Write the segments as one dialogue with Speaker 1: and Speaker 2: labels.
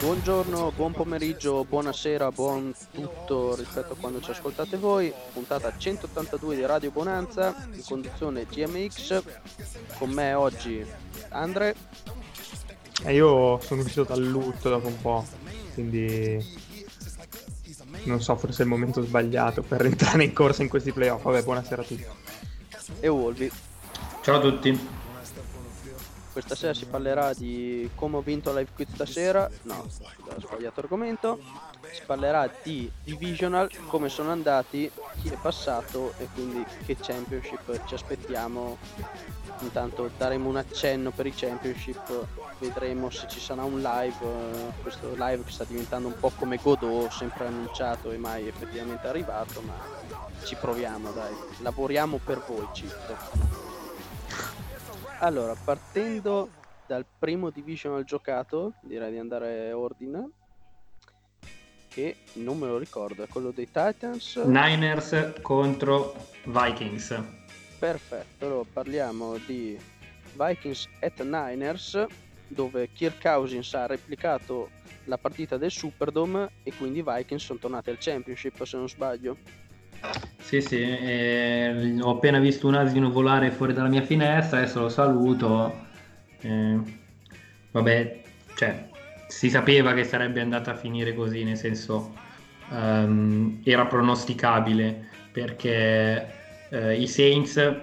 Speaker 1: Buongiorno, buon pomeriggio, buonasera, buon tutto rispetto a quando ci ascoltate voi. Puntata 182 di Radio Bonanza in conduzione GMX. Con me oggi Andre.
Speaker 2: E io sono uscito dal lutto dopo un po', quindi non so, forse è il momento sbagliato per entrare in corsa in questi playoff. Vabbè, buonasera a tutti.
Speaker 1: E Wolvi.
Speaker 3: Ciao a tutti.
Speaker 1: Questa sera si parlerà di come ho vinto Live Quiz stasera. No, ho sbagliato argomento. Si parlerà di Divisional, come sono andati, chi è passato e quindi che championship ci aspettiamo. Intanto daremo un accenno per i championship, vedremo se ci sarà un live. Questo live che sta diventando un po' come Godot, sempre annunciato e mai effettivamente arrivato, ma ci proviamo dai. Lavoriamo per voi, Chip. Allora, partendo dal primo divisional giocato, direi di andare a ordine, che non me lo ricordo, è quello dei Titans.
Speaker 3: Niners contro Vikings.
Speaker 1: Perfetto, allora parliamo di Vikings at Niners, dove Kirk Cousins ha replicato la partita del Superdome e quindi i Vikings sono tornati al Championship, se non sbaglio.
Speaker 3: Sì, sì, eh, ho appena visto un asino volare fuori dalla mia finestra, adesso lo saluto. Eh, vabbè, cioè, si sapeva che sarebbe andata a finire così, nel senso um, era pronosticabile perché eh, i Saints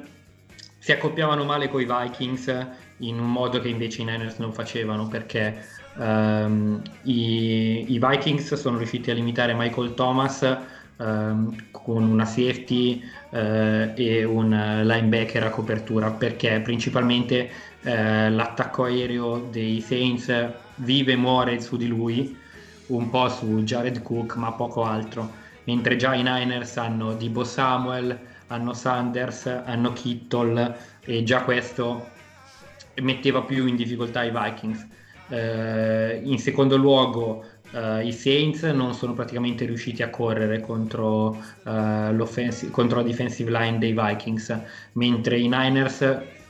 Speaker 3: si accoppiavano male con i Vikings in un modo che invece i Niners non facevano perché um, i, i Vikings sono riusciti a limitare Michael Thomas ehm, con una safety eh, e un linebacker a copertura perché principalmente eh, l'attacco aereo dei Saints vive e muore su di lui un po' su Jared Cook ma poco altro mentre già i Niners hanno Dibo Samuel hanno Sanders, hanno Kittle e già questo metteva più in difficoltà i Vikings. Eh, in secondo luogo Uh, I Saints non sono praticamente riusciti a correre contro, uh, contro, la defensive line dei Vikings, mentre i Niners,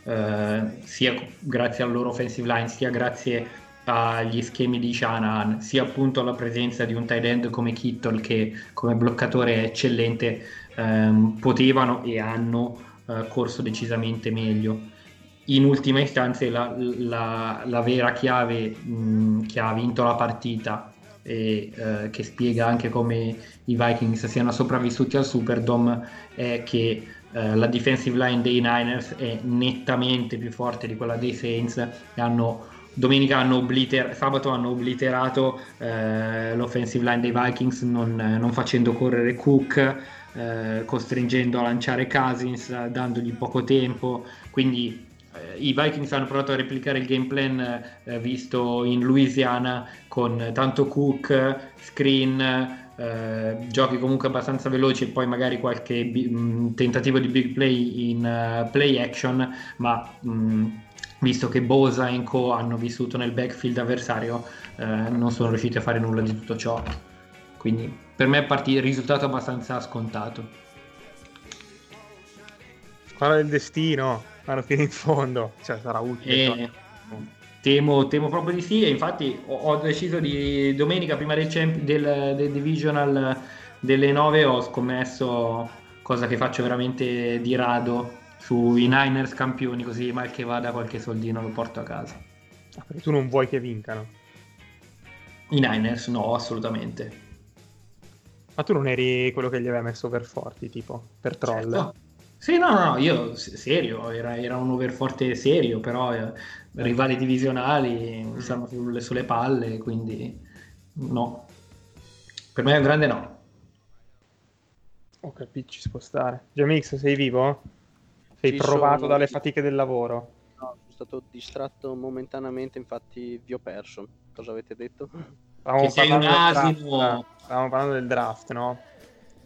Speaker 3: uh, sia grazie alla loro offensive line, sia grazie agli schemi di Shanahan, sia appunto alla presenza di un tight end come Kittle che come bloccatore è eccellente, um, potevano e hanno corso decisamente meglio. In ultima istanza la, la, la vera chiave mh, che ha vinto la partita e eh, che spiega anche come i Vikings siano sopravvissuti al Superdome è che eh, la defensive line dei Niners è nettamente più forte di quella dei Saints hanno domenica hanno obliter- sabato hanno obliterato eh, l'offensive line dei Vikings non, non facendo correre Cook eh, costringendo a lanciare Cousins dandogli poco tempo quindi i Vikings hanno provato a replicare il game plan eh, visto in Louisiana con tanto Cook, screen, eh, giochi comunque abbastanza veloci e poi magari qualche b- mh, tentativo di big play in uh, play action, ma mh, visto che Bosa e Co hanno vissuto nel backfield avversario, eh, non sono riusciti a fare nulla di tutto ciò. Quindi per me è partito, risultato abbastanza scontato.
Speaker 2: Guarda del destino vanno fino in fondo, cioè sarà utile.
Speaker 3: E... Temo, temo, proprio di sì e infatti ho, ho deciso di domenica prima del, champ, del, del, divisional delle 9 ho scommesso cosa che faccio veramente di rado sui Niners campioni così mal che vada qualche soldino lo porto a casa
Speaker 2: ah, perché tu non vuoi che vincano
Speaker 3: I Niners no, assolutamente.
Speaker 2: Ma tu non eri quello che gli aveva messo over forti, tipo, per troll?
Speaker 3: Certo. Sì, no, no, no, io serio, era, era un over forte serio, però eh, rivali divisionali mi stanno sulle, sulle palle, quindi no. Per me è un grande no.
Speaker 2: Capito, ci può stare. Jamix, sei vivo? Sei
Speaker 1: Ci
Speaker 2: provato
Speaker 1: sono-
Speaker 2: dalle fatiche del lavoro?
Speaker 1: No, sono stato distratto momentaneamente, infatti vi ho perso. Cosa avete detto?
Speaker 2: Stavamo
Speaker 3: Che sei un
Speaker 2: parlando draft, stavamo parlando del draft, no?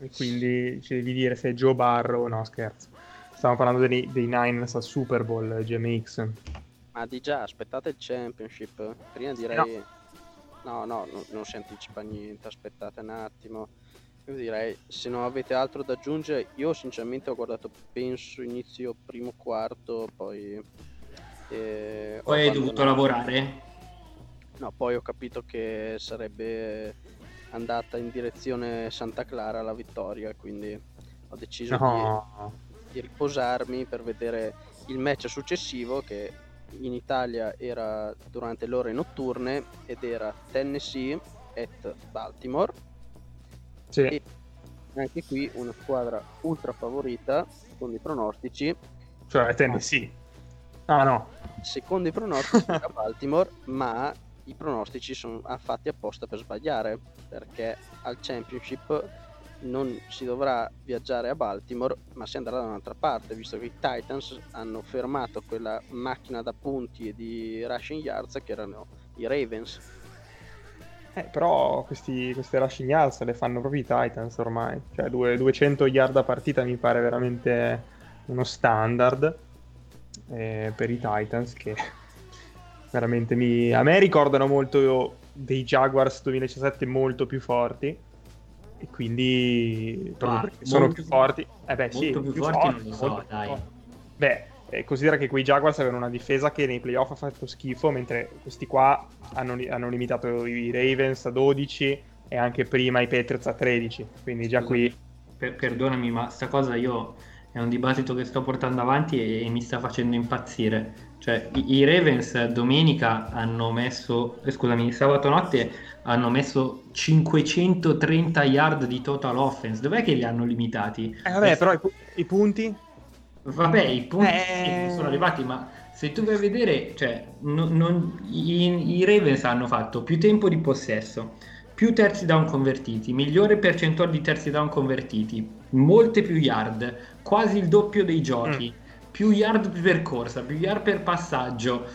Speaker 2: E quindi ci devi dire se è Joe Barrow, no scherzo. Stavamo parlando dei, dei Niners al Super Bowl, GMX.
Speaker 1: Ma di già, aspettate il championship. Prima direi... No, no, no, non si anticipa niente, aspettate un attimo. Io direi, se non avete altro da aggiungere, io sinceramente ho guardato, penso, inizio primo quarto, poi... eh,
Speaker 3: Poi hai dovuto lavorare?
Speaker 1: No, poi ho capito che sarebbe andata in direzione Santa Clara la vittoria, quindi ho deciso
Speaker 2: No,
Speaker 1: di, di riposarmi per vedere il match successivo che in Italia era durante le ore notturne ed era Tennessee at Baltimore.
Speaker 2: sì.
Speaker 1: E anche qui una squadra ultra favorita secondo i pronostici.
Speaker 2: Cioè Tennessee. Ah no,
Speaker 1: Secondo i pronostici era Baltimore, ma i pronostici sono fatti apposta per sbagliare perché al Championship non si dovrà viaggiare a Baltimore, ma si andrà da un'altra parte, visto che i Titans hanno fermato quella macchina da punti e di rushing yards che erano i Ravens.
Speaker 2: Eh, però questi, queste rushing yards le fanno proprio i Titans ormai. Cioè due- 200 yard a partita mi pare veramente uno standard eh, per i Titans che veramente mi... A me ricordano molto dei Jaguars 2017 molto più forti e quindi proprio
Speaker 3: Ah,
Speaker 2: perché sono più forti. Eh beh sì,
Speaker 3: molto più forti non lo so,
Speaker 2: molto più
Speaker 3: dai.
Speaker 2: forti. Beh, eh, considera che quei Jaguars avevano una difesa che nei playoff ha fatto schifo, mentre questi qua hanno, hanno limitato i Ravens a 12 e anche prima i Patriots a 13. Quindi già qui...
Speaker 3: Per- perdonami, ma sta cosa io è un dibattito che sto portando avanti e, e mi sta facendo impazzire. Cioè, i, i Ravens domenica hanno messo, eh, scusami, sabato notte hanno messo 530 yard di total offense. Dov'è che li hanno limitati?
Speaker 2: Eh, vabbè, però i, i punti...
Speaker 3: Vabbè, i punti
Speaker 2: Eh.
Speaker 3: sì, sono arrivati, ma se tu vai a vedere, cioè, non- non- i, i Ravens hanno fatto più tempo di possesso, più terzi down convertiti, migliore percentuale di terzi down convertiti, molte più yard, quasi il doppio dei giochi, più yard per percorsa, più yard per passaggio,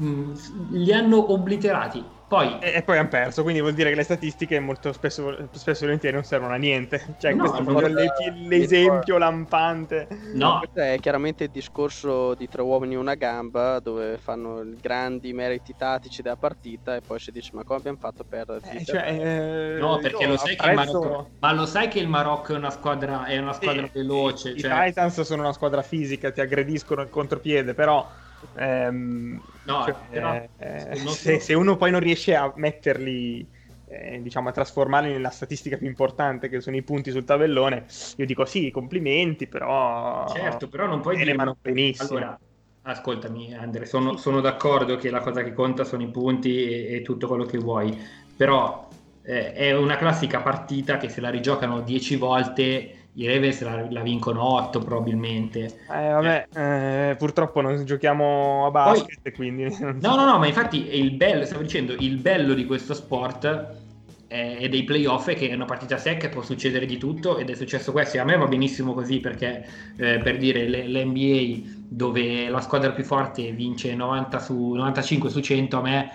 Speaker 3: mm, li hanno obliterati. Poi
Speaker 2: E, e poi hanno perso, quindi vuol dire che le statistiche molto spesso, spesso e volentieri non servono a niente. Cioè,
Speaker 3: No,
Speaker 2: questo è proprio l'e- l'esempio lampante.
Speaker 3: no,
Speaker 1: Questo è chiaramente il discorso di tre uomini e una gamba, dove fanno i grandi meriti tattici della partita e poi si dice ma come abbiamo fatto a perderti?
Speaker 2: Eh, cioè, eh,
Speaker 3: No, perché lo sai, che il
Speaker 2: apprezzo-
Speaker 3: Marocco, ma lo sai che il Marocco è una squadra, è una squadra
Speaker 2: Sì,
Speaker 3: veloce.
Speaker 2: I
Speaker 3: cioè-
Speaker 2: Titans sono una squadra fisica, ti aggrediscono il contropiede, però ehm,
Speaker 3: No,
Speaker 2: cioè,
Speaker 3: però
Speaker 2: eh, se, se uno poi non riesce a metterli, eh, diciamo, a trasformarli nella statistica più importante che sono i punti sul tabellone, io dico sì, complimenti, però
Speaker 3: Certo, però non puoi dire...
Speaker 2: ma non benissimo.
Speaker 3: Allora, ascoltami Andre, sono, sono d'accordo che la cosa che conta sono i punti e, e tutto quello che vuoi, però eh, è una classica partita che se la rigiocano 10 volte i Ravens la, la vincono 8 probabilmente.
Speaker 2: Eh, vabbè, eh, purtroppo non giochiamo a basket, quindi...
Speaker 3: No, no, no, ma infatti è il bello, stavo dicendo, il bello di questo sport è, è dei playoff è che è una partita secca e può succedere di tutto ed è successo questo e a me va benissimo così perché eh, per dire le- l'NBA dove la squadra più forte vince 90 su, 95 su 100 a me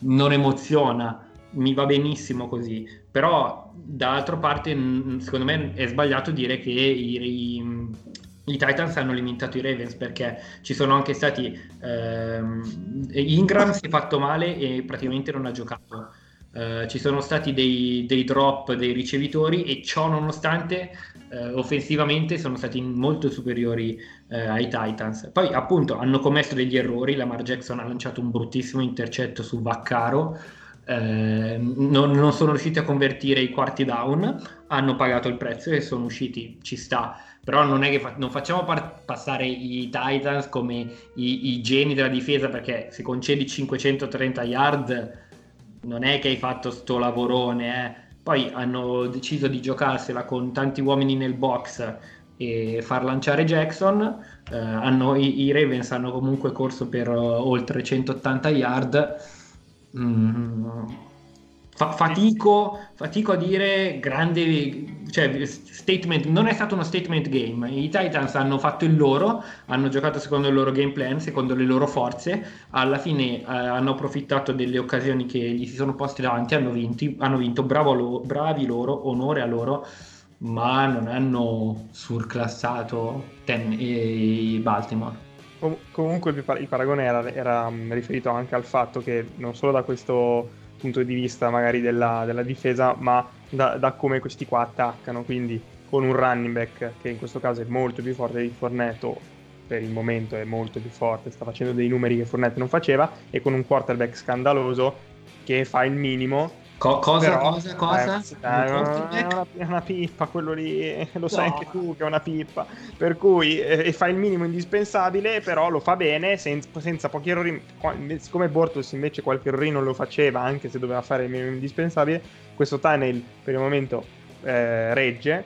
Speaker 3: non emoziona, mi va benissimo così, però dall'altra parte secondo me è sbagliato dire che i, i- i Titans hanno limitato i Ravens perché ci sono anche stati ehm, Ingram si è fatto male e praticamente non ha giocato. Eh, ci sono stati dei, dei drop dei ricevitori e ciò nonostante eh, offensivamente sono stati molto superiori eh, ai Titans. Poi appunto hanno commesso degli errori. Lamar Jackson ha lanciato un bruttissimo intercetto su Vaccaro eh, non, non sono riusciti a convertire i quarti down hanno pagato il prezzo e sono usciti ci sta però non è che fa- non facciamo par- passare i Titans come i, i geni della difesa perché se concedi 530 yard non è che hai fatto sto lavorone, eh. Poi hanno deciso di giocarsela con tanti uomini nel box e far lanciare Jackson. Eh, hanno, i, i, Ravens hanno comunque corso per uh, oltre 180 yard. Mm, fa, fatico, fatico, a dire grande cioè, statement. Non è stato uno statement game. I Titans hanno fatto il loro, hanno giocato secondo il loro game plan, secondo le loro forze. Alla fine eh, hanno approfittato delle occasioni che gli si sono poste davanti. Hanno, vinti, hanno vinto. Lo, bravi loro, onore a loro. Ma non hanno surclassato ten, i Baltimore.
Speaker 2: Com- comunque il, paragone era, era riferito anche al fatto che non solo da questo punto di vista magari della, della difesa, ma da, da, come questi qua attaccano. Quindi con un running back che in questo caso è molto più forte di Forneto, per il momento è molto più forte, sta facendo dei numeri che Forneto non faceva, e con un quarterback scandaloso che fa il minimo
Speaker 3: Co- cosa, Però, cosa, cosa?
Speaker 2: Eh, dai, è, una, è, una, pippa, quello lì, lo no. sai anche tu che è una pippa. Per cui eh, fa il minimo indispensabile, però lo fa bene, senza, senza pochi errori. Siccome Bortles invece qualche errore non lo faceva, anche se doveva fare il minimo indispensabile, questo tunnel per il momento eh, regge.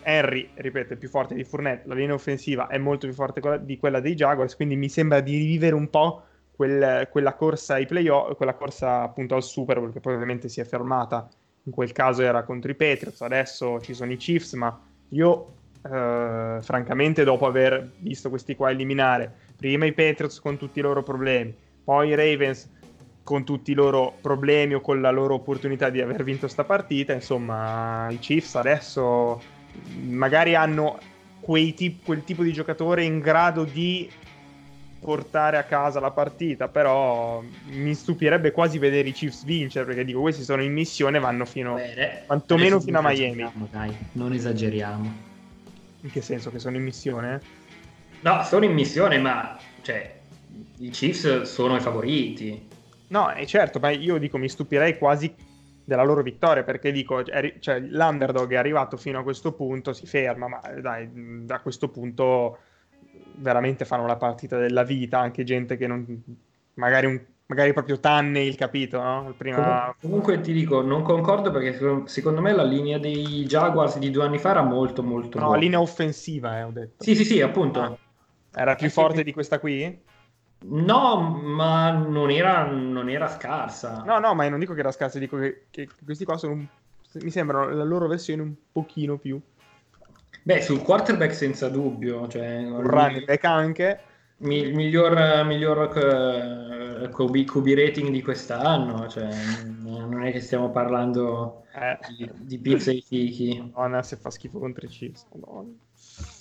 Speaker 2: Henry, ripeto, è più forte di Fournette, la linea offensiva è molto più forte di quella dei Jaguars, quindi mi sembra di rivivere un po' quel, quella corsa ai playoff, quella corsa appunto al Super Bowl che poi ovviamente si è fermata, in quel caso era contro i Patriots, adesso ci sono i Chiefs, ma io eh, francamente dopo aver visto questi qua eliminare prima i Patriots con tutti i loro problemi, poi i Ravens con tutti i loro problemi o con la loro opportunità di aver vinto sta partita, insomma i Chiefs adesso magari hanno tip- quel tipo di giocatore in grado di portare a casa la partita, però mi stupirebbe quasi vedere i Chiefs vincere, perché dico, questi sono in missione, vanno fino, Bene, quantomeno fino a Miami.
Speaker 3: Dai, non esageriamo.
Speaker 2: In che senso che sono in missione?
Speaker 3: No, sono in missione, ma cioè, i Chiefs sono i favoriti.
Speaker 2: No, è certo, ma io dico, mi stupirei quasi della loro vittoria perché dico cioè, l'underdog è arrivato fino a questo punto si ferma ma dai da questo punto veramente fanno la partita della vita, anche gente che non magari, un, magari proprio tanne il capito, no?
Speaker 3: Prima... Comunque, ti dico, non concordo perché secondo me la linea dei Jaguars di due anni fa era molto molto
Speaker 2: No, buona. linea offensiva, eh, ho detto.
Speaker 3: Sì, sì, sì, appunto. Ah.
Speaker 2: Era più forte di questa qui?
Speaker 3: No, ma non era, non era, scarsa.
Speaker 2: No, no, ma non dico che era scarsa, dico che, che questi qua sono un, mi sembrano la loro versione un pochino più
Speaker 3: Beh, sul quarterback senza dubbio. Cioè,
Speaker 2: un running back anche.
Speaker 3: Mi, miglior, miglior uh, QB, QB, rating di quest'anno. Cioè, non è che stiamo parlando eh. di, di pizza e fichi.
Speaker 2: Madonna, se fa schifo contro i Chiefs. Madonna.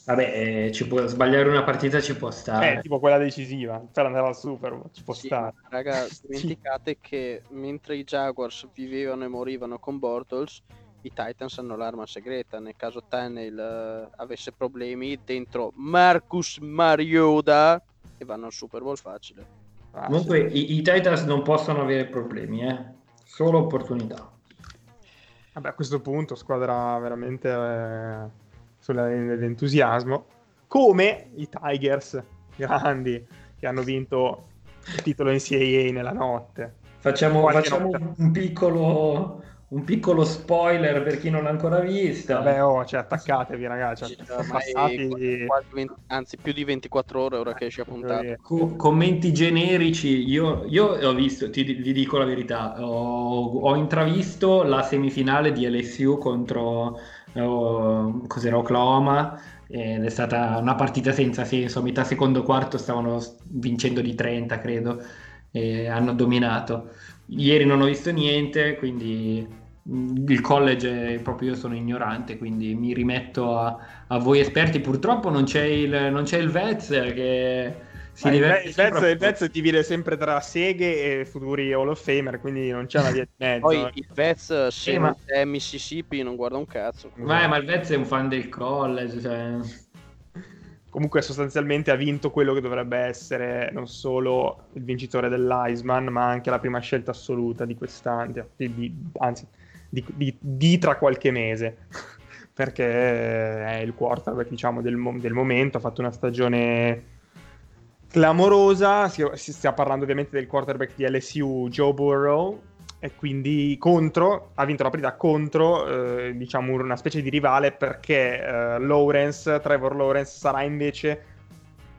Speaker 3: Vabbè, eh, può, sbagliare una partita ci può stare.
Speaker 2: Eh, tipo quella decisiva per andare al Super, ci può sì, stare.
Speaker 1: Raga, dimenticate che mentre i Jaguars vivevano e morivano con Bortles, i Titans hanno l'arma segreta nel caso Tunnel uh, avesse problemi dentro Marcus Mariota e vanno al Super Bowl facile.
Speaker 3: Ah, Comunque i, i, Titans non possono avere problemi, eh? solo opportunità.
Speaker 2: Vabbè, a questo punto squadra veramente eh, sull'entusiasmo, come i Tigers grandi che hanno vinto il titolo NCAA nella notte.
Speaker 3: Facciamo, facciamo un piccolo un piccolo spoiler per chi non l'ha ancora vista.
Speaker 2: Vabbè, oh, cioè, attaccatevi, ragazzi. Cioè,
Speaker 1: passati... 20, anzi, più di 24 ore ora che esce a puntata.
Speaker 3: Co- commenti generici. Io, io, ho visto, ti, vi dico la verità, ho, ho intravisto la semifinale di LSU contro oh, cos'era Oklahoma ed è stata una partita senza senso. A metà secondo quarto stavano vincendo di 30, credo, e hanno dominato. Ieri non ho visto niente, quindi il college proprio io sono ignorante, quindi mi rimetto a, a voi esperti. Purtroppo non c'è il, non c'è il Vez che
Speaker 2: si il, Vez, il Vez divide sempre tra seghe e futuri Hall of Famer, quindi non c'è una via di mezzo.
Speaker 1: Poi il Vez se eh, ma... è Mississippi non guarda un cazzo.
Speaker 3: Ma, ma il Vez è un fan del college, cioè
Speaker 2: comunque sostanzialmente ha vinto quello che dovrebbe essere non solo il vincitore dell'Iceman, ma anche la prima scelta assoluta di quest'anno, di, di, anzi di, di, di, tra qualche mese, perché è il quarterback diciamo, del, del, momento, ha fatto una stagione clamorosa, si, si sta parlando ovviamente del quarterback di LSU Joe Burrow, e quindi contro, ha vinto la partita contro, eh, diciamo, una specie di rivale perché eh, Lawrence, Trevor Lawrence sarà invece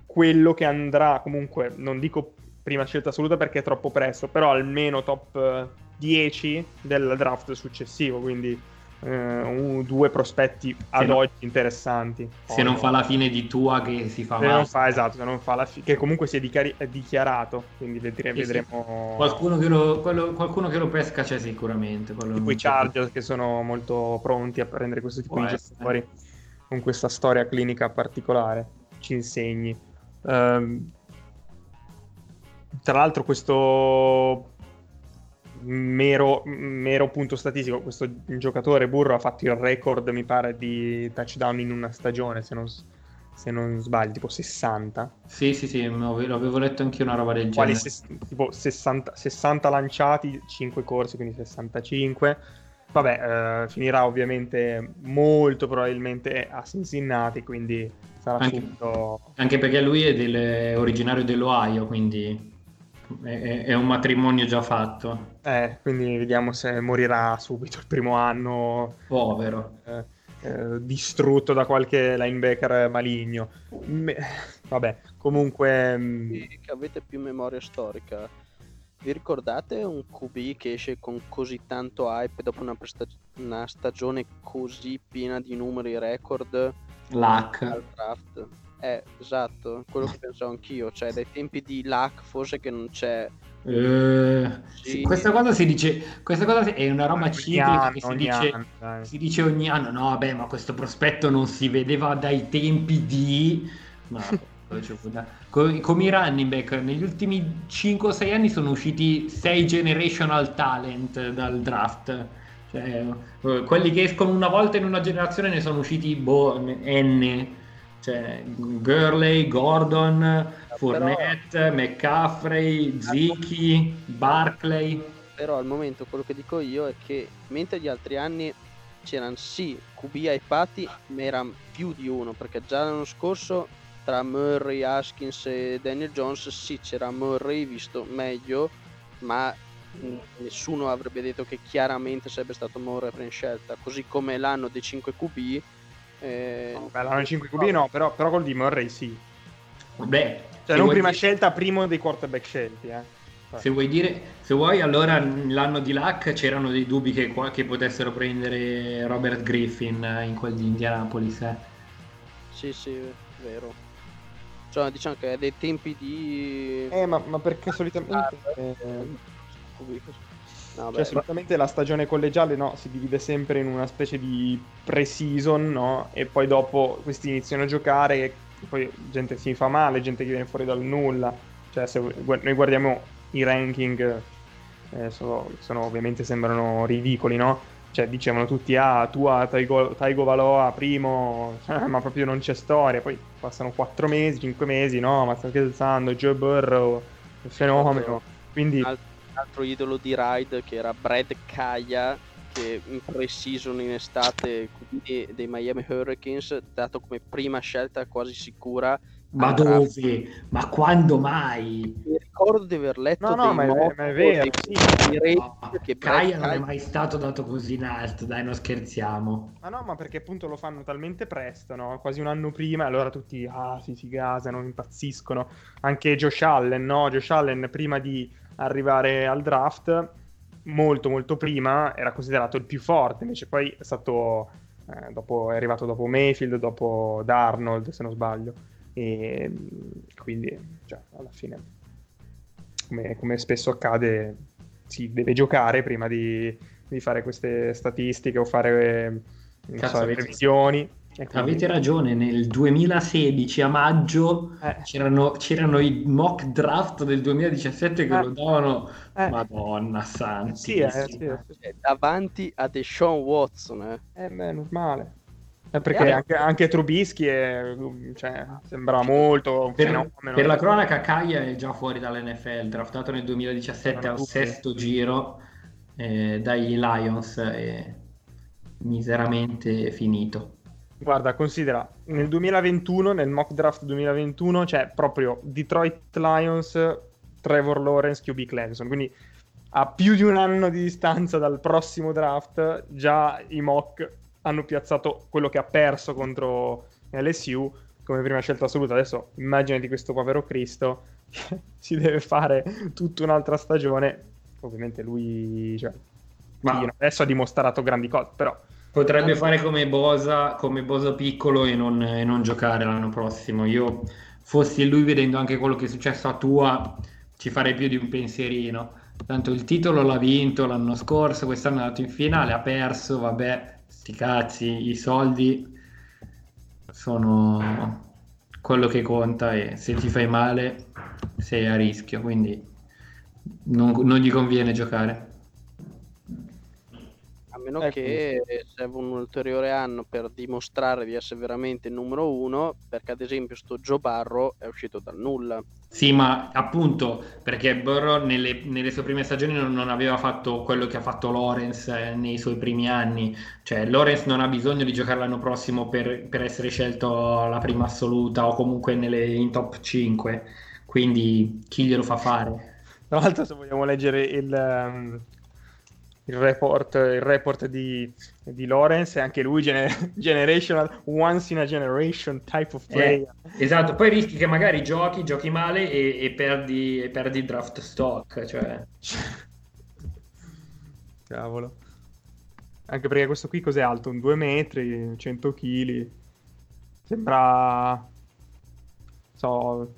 Speaker 2: quello che andrà comunque, non dico prima scelta assoluta perché è troppo presto, però almeno top 10 eh, del draft successivo, quindi eh, un, due prospetti ad
Speaker 3: no,
Speaker 2: oggi interessanti.
Speaker 3: Se non fa la fine di tua che si fa
Speaker 2: se non fa, esatto, se non fa la fine, che comunque si è, dichiari- è dichiarato, quindi vedre- sì, vedremo...
Speaker 3: Sì. Qualcuno, che lo, quello, qualcuno, che lo, pesca c'è sicuramente.
Speaker 2: Tipo i Chargers che sono molto pronti a prendere questo tipo Può di giocatori con questa storia clinica particolare, ci insegni. Um, tra l'altro questo mero, mero, punto statistico, questo giocatore Burro ha fatto il record, mi pare, di touchdown in una stagione, se non, se non sbaglio, tipo 60.
Speaker 3: Sì, sì, sì, avevo letto anche una roba del genere.
Speaker 2: Ses- tipo 60, 60, lanciati, 5 corsi, quindi 65. Vabbè, eh, finirà ovviamente molto probabilmente a Cincinnati, quindi sarà
Speaker 3: anche,
Speaker 2: subito...
Speaker 3: Anche perché lui è del, originario dell'Ohio, quindi è, è, un matrimonio già fatto.
Speaker 2: Eh, quindi vediamo se morirà subito il primo anno.
Speaker 3: Povero.
Speaker 2: Eh, eh, distrutto da qualche linebacker maligno. Me... Vabbè, comunque...
Speaker 1: Mm, che avete più memoria storica. Vi ricordate un QB che esce con così tanto hype dopo una, presta- una stagione così piena di numeri record?
Speaker 3: Luck.
Speaker 1: Al draft? Eh, esatto, quello che pensavo anch'io, cioè dai tempi di Luck forse che non c'è...
Speaker 3: Eh, sì. Questa cosa si dice, questa cosa è una roba ciclica che si dice, anno, si dice ogni anno, no vabbè ma questo prospetto non si vedeva dai tempi di... Ma, come i running back negli ultimi 5-6 anni sono usciti 6 generational talent dal draft. Cioè, eh, quelli che escono una volta in una generazione ne sono usciti boh, N cioè, Gurley, Gordon, Fournette, però... McCaffrey, Ziki, Barclay.
Speaker 1: Però al momento quello che dico io è che mentre gli altri anni c'erano sì QB hypati, ma erano più di uno, perché già l'anno scorso tra Murray, Haskins e Daniel Jones sì c'era Murray visto meglio, ma nessuno avrebbe detto che chiaramente sarebbe stato Murray in scelta, così come l'anno dei 5 QB
Speaker 2: eh, beh, l'hanno 5 QB no, però, però col di Murray sì.
Speaker 3: Beh,
Speaker 2: cioè non prima dire... scelta, primo dei quarterback scelti. Eh.
Speaker 3: Se vuoi dire, se vuoi, allora l'anno di Luck c'erano dei dubbi che, che potessero prendere Robert Griffin in quel di Indianapolis. Eh.
Speaker 1: Sì, sì, vero. Cioè, diciamo che è dei tempi di.
Speaker 2: Eh, ma, ma perché solitamente. Eh... No, cioè, solitamente la stagione collegiale no, si divide sempre in una specie di pre-season, no? E poi dopo questi iniziano a giocare e poi gente si fa male, gente che viene fuori dal nulla. Cioè, se noi guardiamo i ranking, eh, sono, sono, ovviamente sembrano ridicoli, no? Cioè, dicevano tutti, ah, tua Taigo, Taigo Valoa primo, ma proprio non c'è storia. Poi passano 4 mesi, 5 mesi, no, ma sta scherzando, Joe Burrow, fenomeno. Quindi
Speaker 1: altro idolo di Ride che era Brad Kaya che in pre-season in estate dei Miami Hurricanes dato come prima scelta quasi sicura
Speaker 3: ma dove? Ma quando mai?
Speaker 1: Mi ricordo di aver letto
Speaker 2: no, no, ma è, ma è vero
Speaker 3: sì. no, che Kaya non è mai stato dato così in alto dai non scherziamo
Speaker 2: ma no ma perché appunto lo fanno talmente presto no? quasi un anno prima allora tutti ah si, si gasano impazziscono anche Josh Allen no? Josh Allen prima di arrivare al draft molto molto prima era considerato il più forte invece poi è stato eh, dopo, è arrivato dopo Mayfield dopo Darnold se non sbaglio. E quindi cioè, alla fine come, come, spesso accade si deve giocare prima di, di fare queste statistiche o fare
Speaker 3: Cazzo, so,
Speaker 2: previsioni
Speaker 3: Ecco. Avete ragione, nel 2016 a maggio eh. c'erano, c'erano, i mock draft del 2017 che eh. lo davano, eh. madonna santa.
Speaker 2: Sì, eh, sì, sì,
Speaker 1: davanti a Deshaun Watson. Eh,
Speaker 2: eh beh, normale. Eh, perché anche, anche, Trubisky è, cioè, sembra molto
Speaker 3: per, per la cronaca Kaya è già fuori dall'NFL draftato nel 2017 al sesto giro eh, dai Lions e miseramente finito
Speaker 2: Guarda, considera, nel 2021, nel mock draft 2021, c'è proprio Detroit Lions, Trevor Lawrence, QB Clemson, quindi a più di un anno di distanza dal prossimo draft, già i mock hanno piazzato quello che ha perso contro LSU come prima scelta assoluta. Adesso immaginati questo povero Cristo che si deve fare tutta un'altra stagione. Ovviamente lui cioè,
Speaker 3: Ma-
Speaker 2: adesso ha dimostrato grandi cose, però
Speaker 3: Potrebbe fare come Bosa, come Bosa piccolo e non, e non giocare l'anno prossimo. Io fossi lui vedendo anche quello che è successo a Tua, ci farei più di un pensierino. Tanto il titolo l'ha vinto l'anno scorso, quest'anno è andato in finale, ha perso, vabbè, sti cazzi, i soldi sono quello che conta e se ti fai male sei a rischio, quindi non, non gli conviene giocare.
Speaker 1: A meno
Speaker 2: Ecco.
Speaker 1: che serve un ulteriore anno per dimostrare di essere veramente il numero uno, perché ad esempio sto Joe Barro è uscito dal nulla.
Speaker 3: Sì, ma appunto perché Burrow nelle, nelle sue prime stagioni non, non aveva fatto quello che ha fatto Lawrence eh, nei suoi primi anni. Cioè, Lawrence non ha bisogno di giocare l'anno prossimo per, per essere scelto alla prima assoluta o comunque nelle, in top 5. Quindi chi glielo fa fare?
Speaker 2: Tra l'altro, se vogliamo leggere il, ehm, il report, il report di, di Lawrence, è anche lui gener- generational, once in a generation type of player.
Speaker 3: Eh, esatto, poi rischi che magari giochi, giochi male e, e perdi, e perdi il draft stock. Cioè,
Speaker 2: Cavolo. Anche perché questo qui cos'è alto? Un 2 metri, 100 kg. Sembra... So...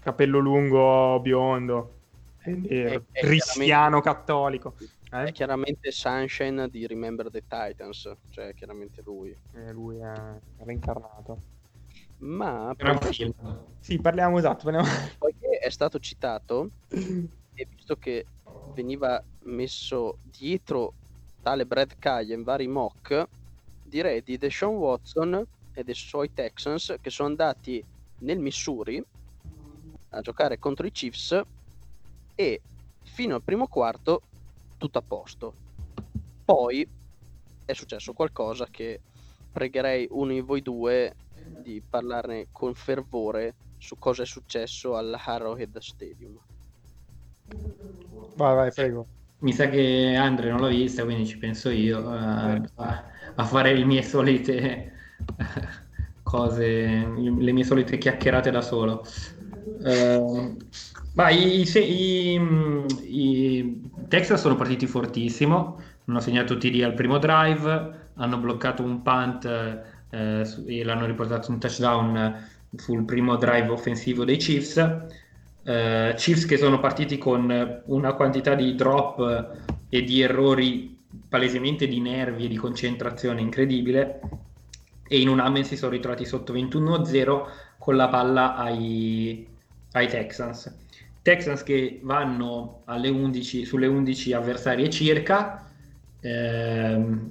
Speaker 2: Capello lungo, biondo.
Speaker 1: È- è
Speaker 2: cristiano cattolico.
Speaker 1: È
Speaker 2: Eh?
Speaker 1: chiaramente Sunshine di Remember the Titans, cioè è chiaramente lui.
Speaker 2: Eh, lui è è reincarnato.
Speaker 1: Ma
Speaker 3: era un
Speaker 1: proprio-
Speaker 3: film.
Speaker 2: Sì, parliamo esatto. Parliamo...
Speaker 1: poiché è stato citato, e visto che veniva messo dietro tale Brad Kaya in vari mock, direi di Deshaun Watson e dei suoi Texans che sono andati nel Missouri a giocare contro i Chiefs e fino al primo quarto tutto a posto. Poi è successo qualcosa che pregherei uno di voi due di parlarne con fervore su cosa è successo al Arrowhead Stadium.
Speaker 2: Vai, vai, prego.
Speaker 3: Mi sa che Andre non l'ha vista, quindi ci penso io eh, a, a fare le mie solite cose, le mie solite chiacchierate da solo. Eh, ma i, i, i- i Texas sono partiti fortissimo, hanno segnato TD al primo drive, hanno bloccato un punt eh, e l'hanno riportato in touchdown sul primo drive offensivo dei Chiefs. Eh, Chiefs che sono partiti con una quantità di drop e di errori palesemente di nervi e di concentrazione incredibile e in un amen si sono ritrovati sotto 21-0 con la palla ai, ai Texans. Texans che vanno alle 11, sulle 11 avversarie circa, ehm,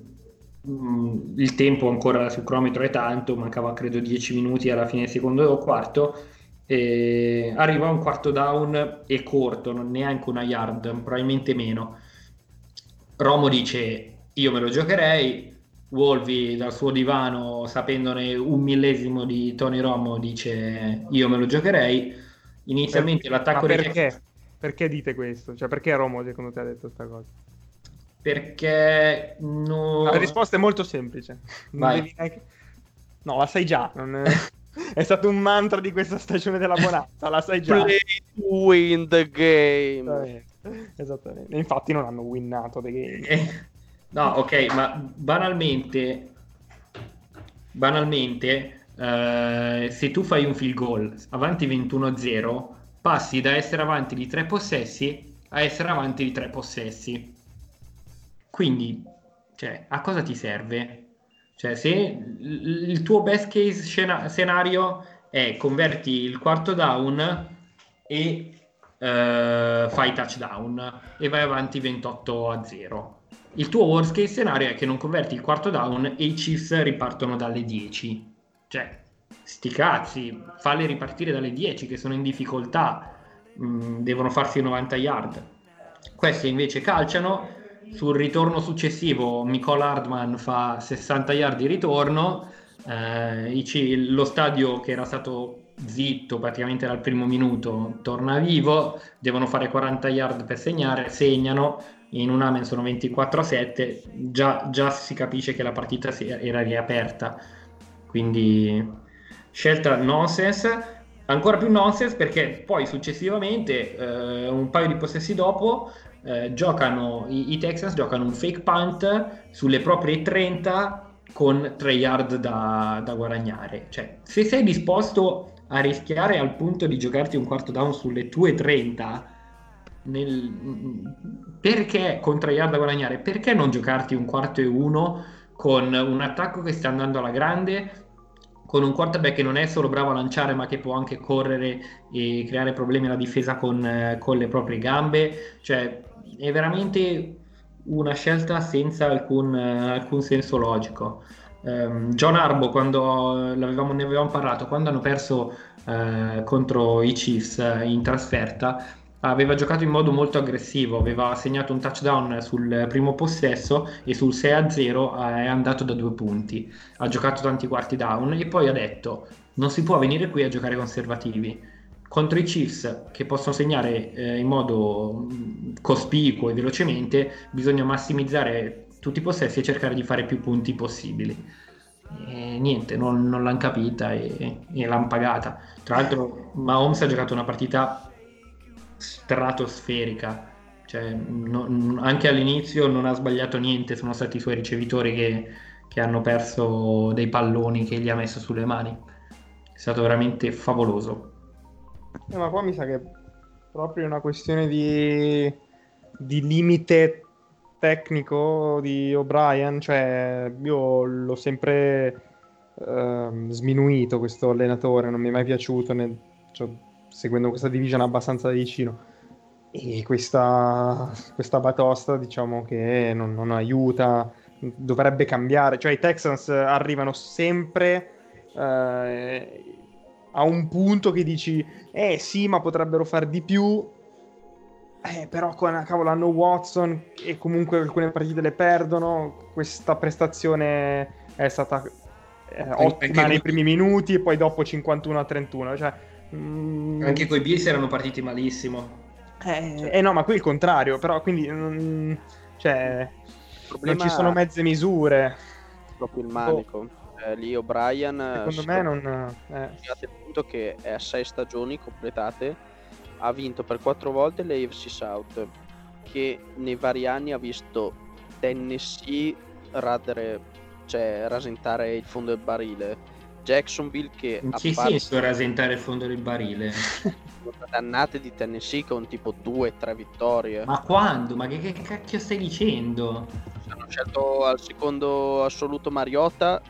Speaker 3: mm, il tempo ancora sul cronometro è tanto, mancava credo 10 minuti alla fine del secondo quarto, e arriva un quarto down e corto, non neanche una yard, probabilmente meno. Romo dice io me lo giocherei, Wolvi dal suo divano sapendone un millesimo di Tony Romo dice io me lo giocherei. Inizialmente l'attacco
Speaker 2: Ma
Speaker 3: dei
Speaker 2: perché?
Speaker 3: Texans-
Speaker 2: Perché dite questo? Cioè, perché Romo secondo te ha detto questa cosa?
Speaker 3: perché no...
Speaker 2: La risposta è molto semplice. Non
Speaker 3: Vai.
Speaker 2: devi neanche- No, la sai già. non- È stato un mantra di questa stagione della bonanza, la sai già.
Speaker 1: Play to win the game.
Speaker 2: Esattamente. Esattamente. Infatti non hanno winnato the game.
Speaker 3: Eh, no, ok, ma banalmente, banalmente, eh, se tu fai un field goal avanti 21-0, passi da essere avanti di tre possessi a essere avanti di tre possessi. Quindi, cioè, a cosa ti serve? Cioè, se il tuo best case scena- scenario è converti il quarto down e eh, fai touchdown e vai avanti 28 a 0. Il tuo worst case scenario è che non converti il quarto down e i Chiefs ripartono dalle 10. Cioè, sti cazzi, falli ripartire dalle 10 che sono in difficoltà, mm, devono farsi 90 yard. Questi invece calciano. Sul ritorno successivo, Nicole Hardman fa 60 yard di ritorno. eh, lo stadio che era stato zitto praticamente dal primo minuto, torna vivo, devono fare 40 yard per segnare, segnano, in un Amen sono 24 a 7, già, già si capisce che la partita era riaperta, quindi scelta nonsense, ancora più nonsense perché poi successivamente, eh, un paio di possessi dopo, eh, giocano, i, i, Texans giocano un fake punt sulle proprie 30 con 3 yard da, da guadagnare. Cioè, se sei disposto a rischiare al punto di giocarti un quarto down sulle tue 30, nel... perché con 3 yard da guadagnare? Perché non giocarti un quarto e uno con un attacco che sta andando alla grande? Con un quarterback che non è solo bravo a lanciare, ma che può anche correre e creare problemi alla difesa con, eh, con le proprie gambe. Cioè, è veramente una scelta senza alcun, alcun senso logico. Um, John Arbo, quando ne avevamo parlato, quando hanno perso uh, contro i Chiefs in trasferta, aveva giocato in modo molto aggressivo, aveva segnato un touchdown sul primo possesso e sul 6-0 è andato da due punti, ha giocato tanti quarti down e poi ha detto non si può venire qui a giocare conservativi contro i Chiefs che possono segnare eh, in modo mm, cospicuo e velocemente, bisogna massimizzare tutti i possessi e cercare di fare più punti possibili. E niente, non, non l'hanno capita e, e, l'hanno pagata. Tra l'altro, Mahomes ha giocato una partita stratosferica. Cioè, no, anche all'inizio non ha sbagliato niente, sono stati i suoi ricevitori che, che hanno perso dei palloni che gli ha messo sulle mani. È stato veramente favoloso.
Speaker 2: Eh, ma qua mi sa che è proprio una questione di, di limite tecnico di O'Brien, cioè io l'ho sempre eh, sminuito questo allenatore, non mi è mai piaciuto, nel, cioè, seguendo questa division abbastanza da vicino. E questa, questa batosta diciamo che non, non, aiuta, dovrebbe cambiare, cioè i Texans arrivano sempre eh, a un punto che dici, eh sì, ma potrebbero fare di più. Eh, però con, cavolo, hanno Watson e comunque alcune partite le perdono. Questa prestazione è stata eh, ottima nei primi minuti e poi dopo 51 a 31. Cioè,
Speaker 3: mm... Anche coi Bills erano partiti malissimo.
Speaker 2: Eh, cioè... eh, no, ma qui il contrario, però quindi mm, cioè, non ci sono mezze misure.
Speaker 1: Proprio il manico. Oh eh, lì O'Brien
Speaker 2: secondo me non
Speaker 1: eh. il punto che è a sei stagioni completate ha vinto per quattro volte le AFC South che nei vari anni ha visto Tennessee radere cioè rasentare il fondo del barile Jacksonville che
Speaker 3: in che parte... senso rasentare il fondo del barile
Speaker 1: dannate di Tennessee con tipo 2-3 vittorie
Speaker 3: ma quando? ma che, che cacchio stai dicendo?
Speaker 1: hanno scelto al secondo assoluto Mariota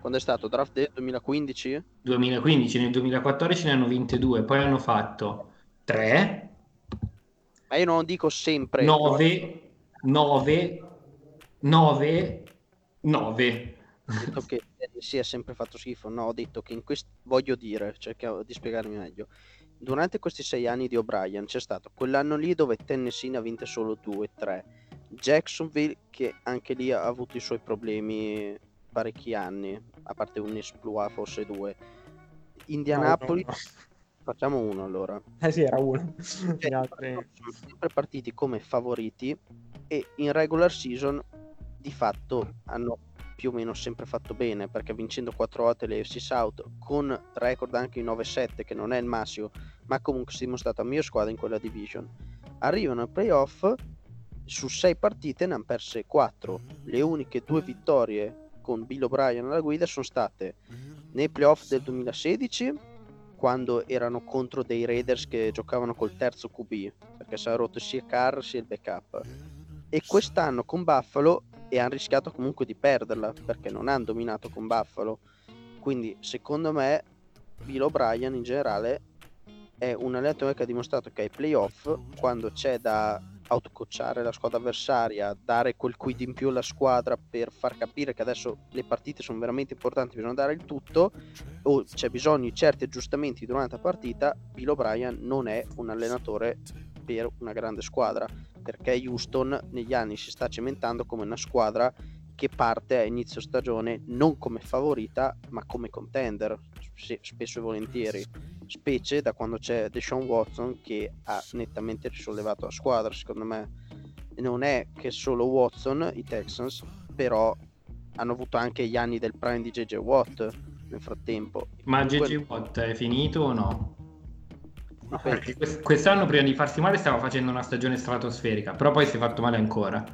Speaker 1: quando è stato? Draft Day 2015?
Speaker 3: 2015, nel 2014 ne hanno vinte due, poi hanno fatto 3.
Speaker 1: Ma io non dico sempre.
Speaker 3: 9, 9, 9, 9.
Speaker 1: Ho detto che si è sempre fatto schifo, no, ho detto che in questo voglio dire, cerchiamo di spiegarmi meglio. Durante questi sei anni di O'Brien c'è stato quell'anno lì dove Tennessee ne ha vinte solo 2-3. Jacksonville che anche lì ha avuto i suoi problemi parecchi anni, a parte un esploit, forse due. Indianapolis, no, no, no. facciamo uno allora.
Speaker 2: Eh sì, era uno.
Speaker 1: Gli altri... Sono sempre partiti come favoriti e in regular season di fatto hanno più o meno sempre fatto bene perché vincendo 4 volte le FC South con record anche in 9-7 che non è il massimo ma comunque si è dimostrato a mia squadra in quella division. Arrivano ai playoff su 6 partite ne hanno perse 4 le uniche due vittorie con Bill O'Brien alla guida sono state nei playoff del 2016 quando erano contro dei Raiders che giocavano col terzo QB perché si era rotto sia Carr sia il backup. E quest'anno con Buffalo e hanno rischiato comunque di perderla perché non hanno dominato con Buffalo. Quindi secondo me Bill O'Brien in generale è un allenatore che ha dimostrato che ai playoff quando c'è da autococciare la squadra avversaria, dare quel quid in più alla squadra per far capire che adesso le partite sono veramente importanti, bisogna dare il tutto, o c'è bisogno di certi aggiustamenti durante la partita, Bill O'Brien non è un allenatore per una grande squadra, perché Houston negli anni si sta cementando come una squadra che parte a inizio stagione non come favorita ma come contender spesso e volentieri. Specie da quando c'è Deshaun Watson che ha nettamente risollevato la squadra secondo me. Non è che solo Watson i Texans però hanno avuto anche gli anni del prime di JJ Watt nel frattempo.
Speaker 3: Ma GG Watt è finito o no? Perché quest- quest'anno prima di farsi male stava facendo una stagione stratosferica, però poi si è fatto male ancora.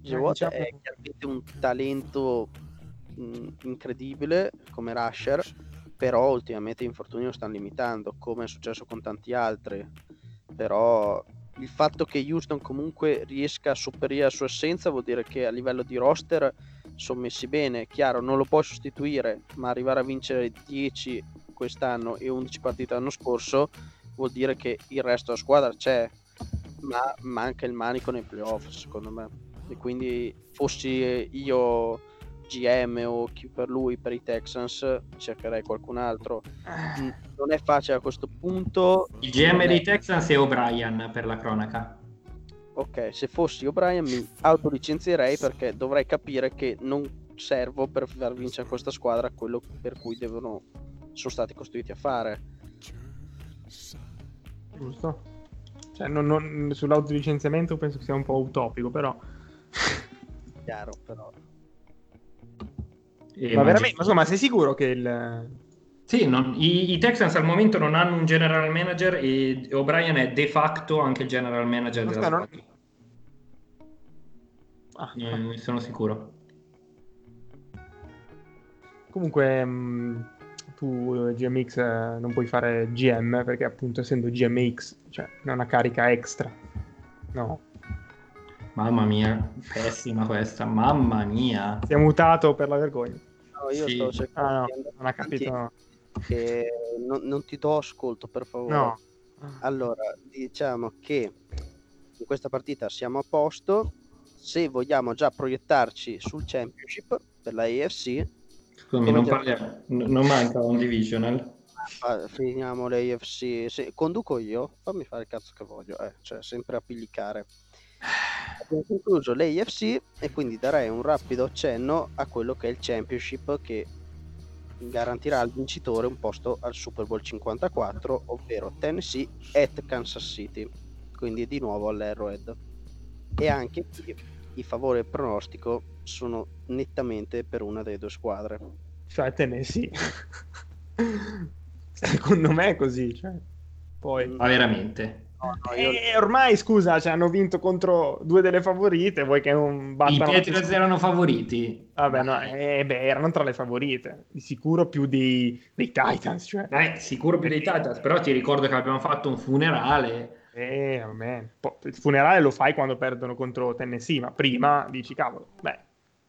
Speaker 1: JJ Watt
Speaker 2: diciamo-
Speaker 1: è chiaramente un talento mh, incredibile come rusher, però ultimamente gli infortuni lo stanno limitando, come è successo con tanti altri. Però il fatto che Houston comunque riesca a sopperire la sua assenza vuol dire che a livello di roster sono messi bene. Chiaro, non lo puoi sostituire, ma arrivare a vincere 10 quest'anno e 11 partite l'anno scorso vuol dire che il resto della squadra c'è, ma manca il manico nei playoff, secondo me. E quindi fossi io GM o chi per lui per i Texans cercherei qualcun altro. Mm, Non è facile a questo punto.
Speaker 3: Il GM dei Texans è O'Brien per la cronaca.
Speaker 1: Ok, se fossi O'Brien mi autolicenzierei perché dovrei capire che non servo per far vincere questa squadra quello per cui devono sono stati costruiti a fare.
Speaker 2: Giusto? Cioè, non, non- sull'autolicenziamento penso che sia un po' utopico, però...
Speaker 1: Chiaro, però.
Speaker 3: E
Speaker 2: ma veramente, ma insomma, sei sicuro che il...
Speaker 3: Sì, non- i, i Texans al momento non hanno un general manager e O'Brien è de facto anche il general manager della
Speaker 2: Aspetta, non-
Speaker 3: squadra.
Speaker 2: Ah,
Speaker 3: Eh, ne sono sicuro.
Speaker 2: Comunque, mh, tu eh, GMX eh, non puoi fare GM perché appunto essendo GMX, cioè è una carica extra. No,
Speaker 3: Mamma mia, pessima questa, mamma mia.
Speaker 2: si è mutato per la vergogna.
Speaker 1: No, io
Speaker 3: Sì.
Speaker 1: stavo cercando
Speaker 2: Ah no, non ha capito.
Speaker 1: e non, non ti do ascolto, per favore.
Speaker 2: No.
Speaker 1: Allora, diciamo che in questa partita siamo a posto. Se vogliamo già proiettarci sul championship per la AFC,
Speaker 3: Scusami, non, parliamo- non manca un divisional.
Speaker 1: fa- finiamo le AFC. Se conduco io, fammi fare il cazzo che voglio, eh, cioè sempre a pillicare. Abbiamo concluso le AFC e quindi darei un rapido accenno a quello che è il championship che garantirà al vincitore un posto al Super Bowl 54, ovvero Tennessee at Kansas City, quindi di nuovo all'Arrowhead. E anche qui i favori del pronostico sono nettamente per una delle due squadre.
Speaker 2: Cioè, Tennessee. Secondo me è così, cioè. Poi...
Speaker 3: Ma veramente.
Speaker 1: No, no, io-
Speaker 2: E ormai, scusa, cioè, hanno vinto contro due delle favorite, vuoi che non
Speaker 3: I
Speaker 2: battano...
Speaker 3: Patriots erano favoriti.
Speaker 2: Vabbè, no, eh, beh, erano tra le favorite, di sicuro più dei, dei Titans, cioè.
Speaker 3: Eh, sicuro più dei Titans, però ti ricordo che abbiamo fatto un funerale.
Speaker 2: Eh, vabbè. Po- il funerale lo fai quando perdono contro Tennessee, ma prima dici, cavolo, beh,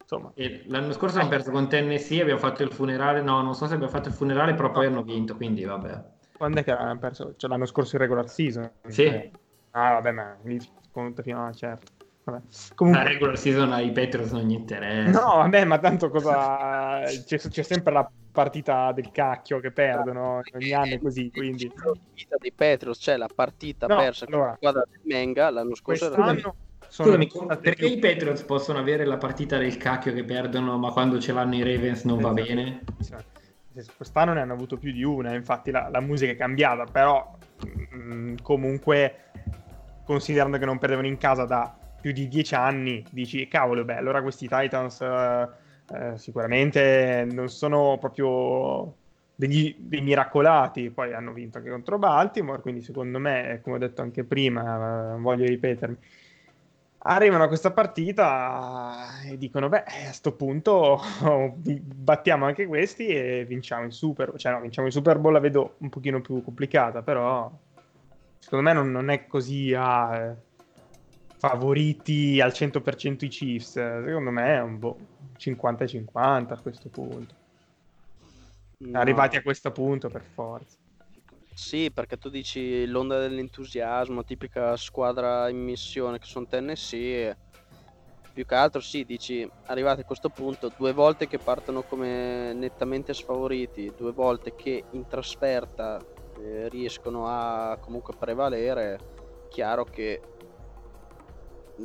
Speaker 2: insomma...
Speaker 3: E l'anno scorso abbiamo perso con Tennessee, abbiamo fatto il funerale. No, non so se abbiamo fatto il funerale, però poi hanno vinto, quindi vabbè.
Speaker 2: Quando è che hanno perso? Cioè, l'anno scorso in regular season?
Speaker 3: Sì.
Speaker 2: Eh, Ah, vabbè, ma lì conta fino a... certo. Vabbè.
Speaker 3: La
Speaker 2: Comunque...
Speaker 3: regular season ai Patriots non gli interessa.
Speaker 2: No, vabbè, ma tanto cosa... C'è, c'è sempre la partita del cacchio che perdono ogni anno è così, quindi...
Speaker 1: La vita dei Patriots, cioè la partita
Speaker 2: No,
Speaker 1: persa con la
Speaker 2: allora.
Speaker 1: squadra del Menga l'anno scorso era
Speaker 2: Quest'anno sono
Speaker 3: Scusami, perché
Speaker 2: più-
Speaker 3: i Patriots possono avere la partita del cacchio che perdono, ma quando ce l'hanno i Ravens non va
Speaker 2: Esatto.
Speaker 3: bene?
Speaker 2: Quest'anno ne hanno avuto più di una, infatti la, la musica è cambiata, però mm, comunque considerando che non perdevano in casa da più di dieci anni, dici cavolo, beh, allora questi Titans eh, eh, sicuramente non sono proprio degli, dei miracolati, poi hanno vinto anche contro Baltimore, quindi secondo me, come ho detto anche prima, eh, non voglio ripetermi, arrivano a questa partita e dicono beh a sto punto battiamo anche questi e vinciamo il Super cioè no vinciamo il Super Bowl la vedo un pochino più complicata però secondo me non, non è così a eh, favoriti al 100% i Chiefs. Secondo me è un boh, 50-50 a questo punto.
Speaker 1: No.
Speaker 2: arrivati a questo punto per forza
Speaker 1: Sì, perché tu dici l'onda dell'entusiasmo, tipica squadra in missione che sono Tennessee. Più che altro sì, dici arrivati a questo punto, due volte che partono come nettamente sfavoriti, due volte che in trasferta eh, riescono a comunque prevalere, chiaro che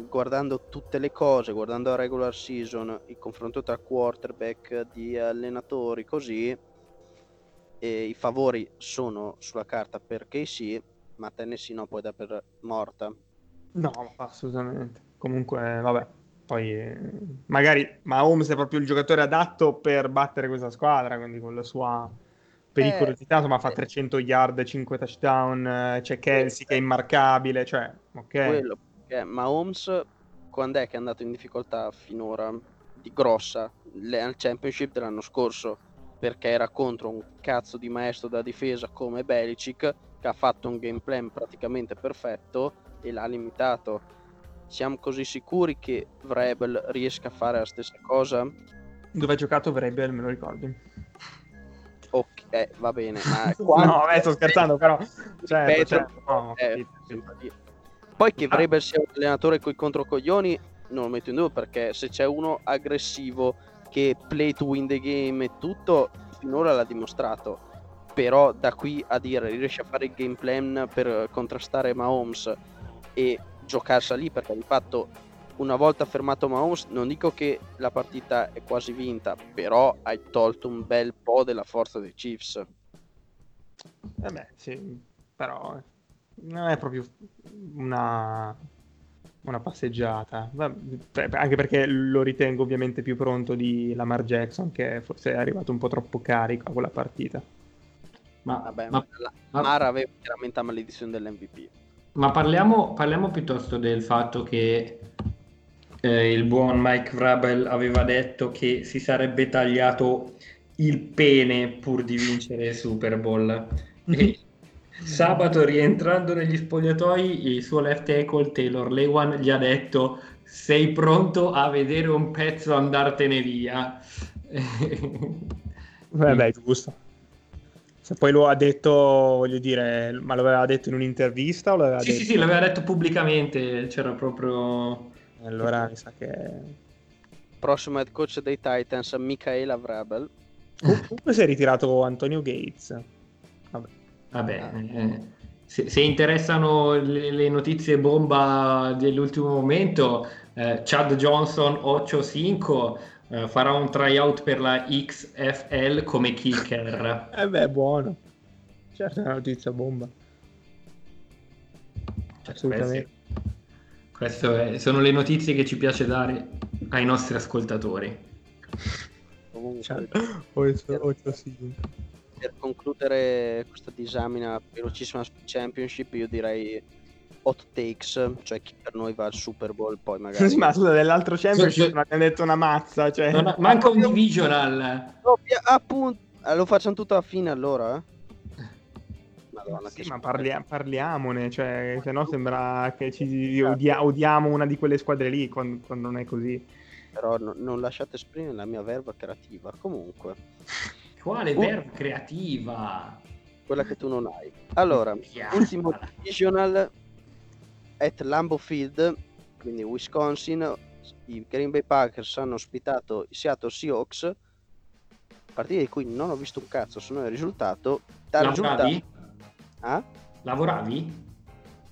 Speaker 1: guardando tutte le cose, guardando la regular season, il confronto tra quarterback di allenatori, così, e i favori sono sulla carta perché sì, ma Tennessee no, poi da per morta.
Speaker 2: No, assolutamente. Comunque, vabbè, poi eh, magari Mahomes è proprio il giocatore adatto per battere questa squadra, quindi con la sua pericolosità,
Speaker 1: Eh,
Speaker 2: insomma, fa
Speaker 1: eh.
Speaker 2: 300 yard, 5 touchdown, c'è Kelsey che è immarcabile, cioè, ok.
Speaker 1: Quello, perché Mahomes quando è che è andato in difficoltà finora di grossa Le- al championship dell'anno scorso perché era contro un cazzo di maestro da difesa come Belichick che ha fatto un game plan praticamente perfetto e l'ha limitato siamo così sicuri che Vrabel riesca a fare la stessa cosa?
Speaker 2: Dove ha giocato Vrabel, me lo ricordi?
Speaker 1: ok eh, va bene ma quando-
Speaker 2: No, eh, sto scherzando, però... Certo,
Speaker 1: Ripeto,
Speaker 2: certo, no,
Speaker 1: eh, Poi che
Speaker 2: Ah.
Speaker 1: Vrabel sia un allenatore coi controcoglioni non lo metto in dubbio perché se c'è uno aggressivo che play to win the game e tutto, finora l'ha dimostrato. Però da qui a dire riesce a fare il game plan per contrastare Mahomes e giocarsela lì perché di fatto una volta fermato Mahomes non dico che la partita è quasi vinta, però hai tolto un bel po' della forza dei Chiefs.
Speaker 2: Vabbè, sì, però non è proprio una, una passeggiata. Cioè, anche perché lo ritengo ovviamente più pronto di Lamar Jackson, che forse è arrivato un po' troppo carico a quella partita.
Speaker 3: Ma,
Speaker 1: Vabbè,
Speaker 3: ma-
Speaker 1: ma la-
Speaker 3: ma-
Speaker 1: Mara aveva chiaramente la maledizione dell'MVP.
Speaker 3: ma parliamo, parliamo piuttosto del fatto che eh, il buon Mike Vrabel aveva detto che si sarebbe tagliato il pene pur di vincere il Super Bowl. E sabato rientrando negli spogliatoi il suo left tackle Taylor Lewan gli ha detto sei pronto a vedere un pezzo andartene via.
Speaker 2: Vabbè, giusto. Se poi lo ha detto, voglio dire, ma lo aveva detto in un'intervista o l'aveva
Speaker 3: Sì,
Speaker 2: detto?
Speaker 3: sì, sì, l'aveva detto pubblicamente, c'era proprio...
Speaker 2: Allora mi sa che...
Speaker 1: Prossimo head coach dei Titans, Michaela Vrabel.
Speaker 2: Comunque si è ritirato Antonio Gates. Vabbè.
Speaker 3: Vabbè, eh, se, se interessano le, le notizie bomba dell'ultimo momento, eh, Chad Johnson 8-5 eh, farà un tryout per la XFL come kicker.
Speaker 2: Eh beh, buono. Certo è una notizia bomba.
Speaker 3: Cioè,
Speaker 2: Assolutamente.
Speaker 3: queste- sono le notizie che ci piace dare ai nostri ascoltatori.
Speaker 1: Comunque,
Speaker 2: Cioè, otto- otto sì.
Speaker 1: Per concludere questa disamina velocissima sul championship, io direi hot takes, cioè chi per noi va al Super Bowl, poi magari...
Speaker 2: Ma scusa, dell'altro championship
Speaker 3: Sì, sì.
Speaker 2: mi hanno detto una mazza. Cioè...
Speaker 3: Non- manca un divisional.
Speaker 1: Via- appunto, ah, lo facciamo tutto alla fine allora? eh? Madonna,
Speaker 2: Sì, ma parlia- parliamone, cioè, se no sembra che ci odia- odiamo una di quelle squadre lì quando, quando non è così.
Speaker 1: Però no- non lasciate esprimere la mia verba creativa. Comunque,
Speaker 3: Quale
Speaker 1: Uh.
Speaker 3: verba creativa?
Speaker 1: quella che tu non hai. Allora,
Speaker 3: Chiara.
Speaker 1: ultimo divisional at Lambeau Field, quindi Wisconsin, i Green Bay Packers hanno ospitato i Seattle Seahawks, partita di cui non ho visto un cazzo, se non il risultato. Dal
Speaker 3: Lavoravi?
Speaker 1: Ah?
Speaker 3: Lavoravi?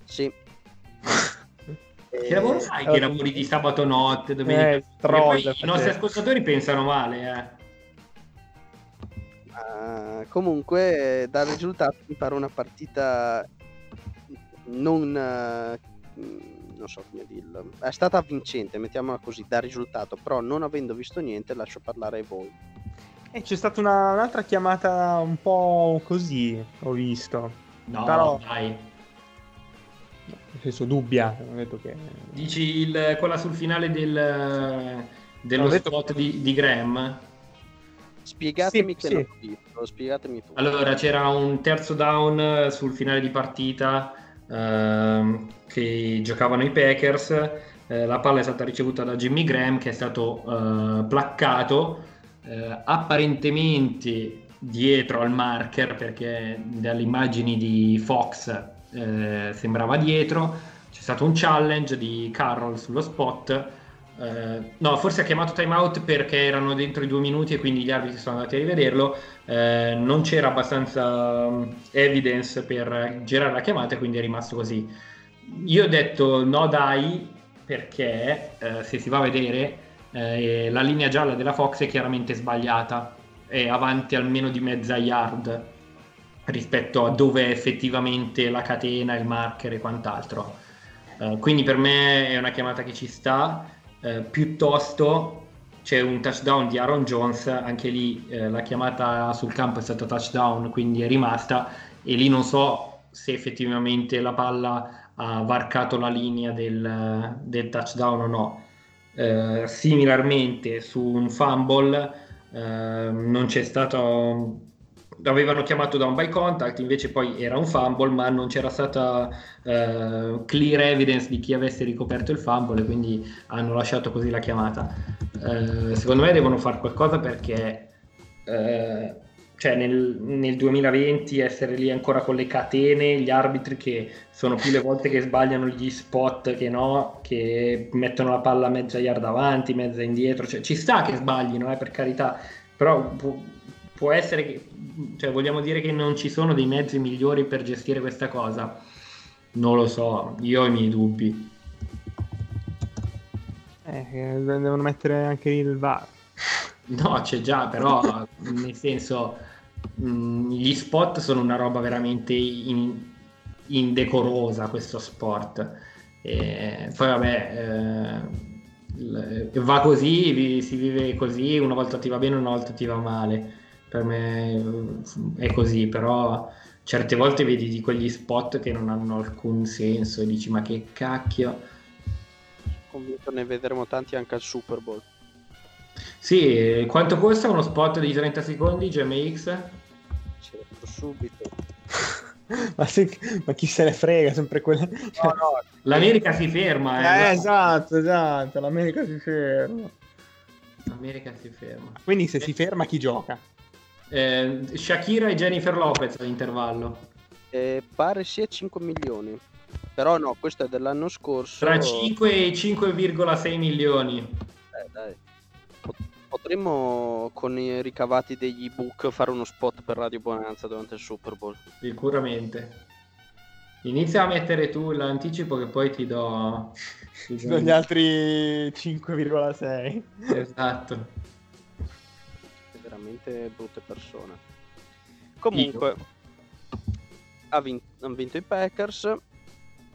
Speaker 1: Sì.
Speaker 3: Che
Speaker 1: Eh,
Speaker 3: lavoro fai che lavori di sabato notte,
Speaker 2: Eh,
Speaker 3: domenica?
Speaker 2: il troll,
Speaker 3: E I nostri ascoltatori pensano male, eh.
Speaker 1: Ah, comunque, eh, dal risultato mi pare una partita non, eh, non so come dirlo. È stata vincente, mettiamola così, dal risultato, però non avendo visto niente lascio parlare voi.
Speaker 2: E c'è stata una- un'altra chiamata un po' così, ho visto.
Speaker 3: No,
Speaker 2: Però-
Speaker 3: dai.
Speaker 2: Nel senso dubbia, ho detto che...
Speaker 3: Dici il- quella sul finale del, dello
Speaker 2: detto-
Speaker 3: spot di, di Graham?
Speaker 1: Spiegatemi
Speaker 2: Sì,
Speaker 1: che
Speaker 2: sì.
Speaker 1: visto, spiegatemi tu.
Speaker 3: Allora, c'era un terzo down eh, sul finale di partita ehm, che giocavano i Packers. eh, la palla è stata ricevuta da Jimmy Graham che è stato eh, placcato eh, apparentemente dietro al marker perché dalle immagini di Fox eh, sembrava dietro. C'è stato un challenge di Carroll sullo spot. Eh, no, forse ha chiamato timeout perché erano dentro i due minuti e quindi gli arbitri sono andati a rivederlo. Eh, non c'era abbastanza um, evidence per girare la chiamata e quindi è rimasto così. Io ho detto no dai, perché eh, se si va a vedere eh, la linea gialla della Fox è chiaramente sbagliata, è avanti almeno di mezza yard rispetto a dove è effettivamente la catena, il marker e quant'altro. Eh, quindi per me è una chiamata che ci sta, eh, piuttosto c'è un touchdown di Aaron Jones, anche lì eh, la chiamata sul campo è stata touchdown, quindi è rimasta e lì non so se effettivamente la palla ha varcato la linea del, del touchdown o no. Eh, similarmente su un fumble eh, non c'è stato avevano chiamato down by contact invece poi era un fumble ma non c'era stata uh, clear evidence di chi avesse ricoperto il fumble e quindi hanno lasciato così la chiamata. Uh, secondo me devono fare qualcosa perché uh, cioè nel, nel, 2020 essere lì ancora con le catene, gli arbitri che sono più le volte che sbagliano gli spot che no, che mettono la palla mezza yard avanti, mezza indietro, cioè, ci sta che sbaglino, eh, per carità, però può, essere che, cioè, vogliamo dire che non ci sono dei mezzi migliori per gestire questa cosa? Non lo so, io ho i miei dubbi.
Speaker 2: Eh, devono mettere anche il VAR.
Speaker 3: No, c'è già, però nel senso mh, mm, gli spot sono una roba veramente in, indecorosa questo sport. E poi vabbè, eh, va così, si vive così, una volta ti va bene, una volta ti va male. Per me eh, è così, però certe volte vedi di quegli spot che non hanno alcun senso e dici ma che cacchio.
Speaker 1: Convinto ne vedremo tanti anche al Super Bowl.
Speaker 3: Sì, quanto costa uno spot di 30 secondi GMX?
Speaker 1: Ce l'ho subito.
Speaker 2: ma, se, ma, chi se ne frega, sempre quella... No,
Speaker 3: no, L'America si ferma. Eh,
Speaker 2: eh esatto, esatto, l'America si ferma.
Speaker 3: L'America si ferma.
Speaker 2: Quindi se eh. si ferma chi gioca?
Speaker 3: Eh, Shakira e Jennifer Lopez all'intervallo.
Speaker 1: Eh, pare sia 5 milioni. Però no, questo è dell'anno scorso.
Speaker 3: Tra 5 e 5,6 milioni.
Speaker 1: Eh, dai. Potremmo con i ricavati degli ebook fare uno spot per Radio Bonanza durante il Super Bowl.
Speaker 3: Sicuramente. Inizia a mettere tu l'anticipo che poi ti do,
Speaker 2: ti do gli altri 5,6.
Speaker 3: Esatto.
Speaker 1: Veramente brutte persone. Comunque, ha vinto, hanno vinto i Packers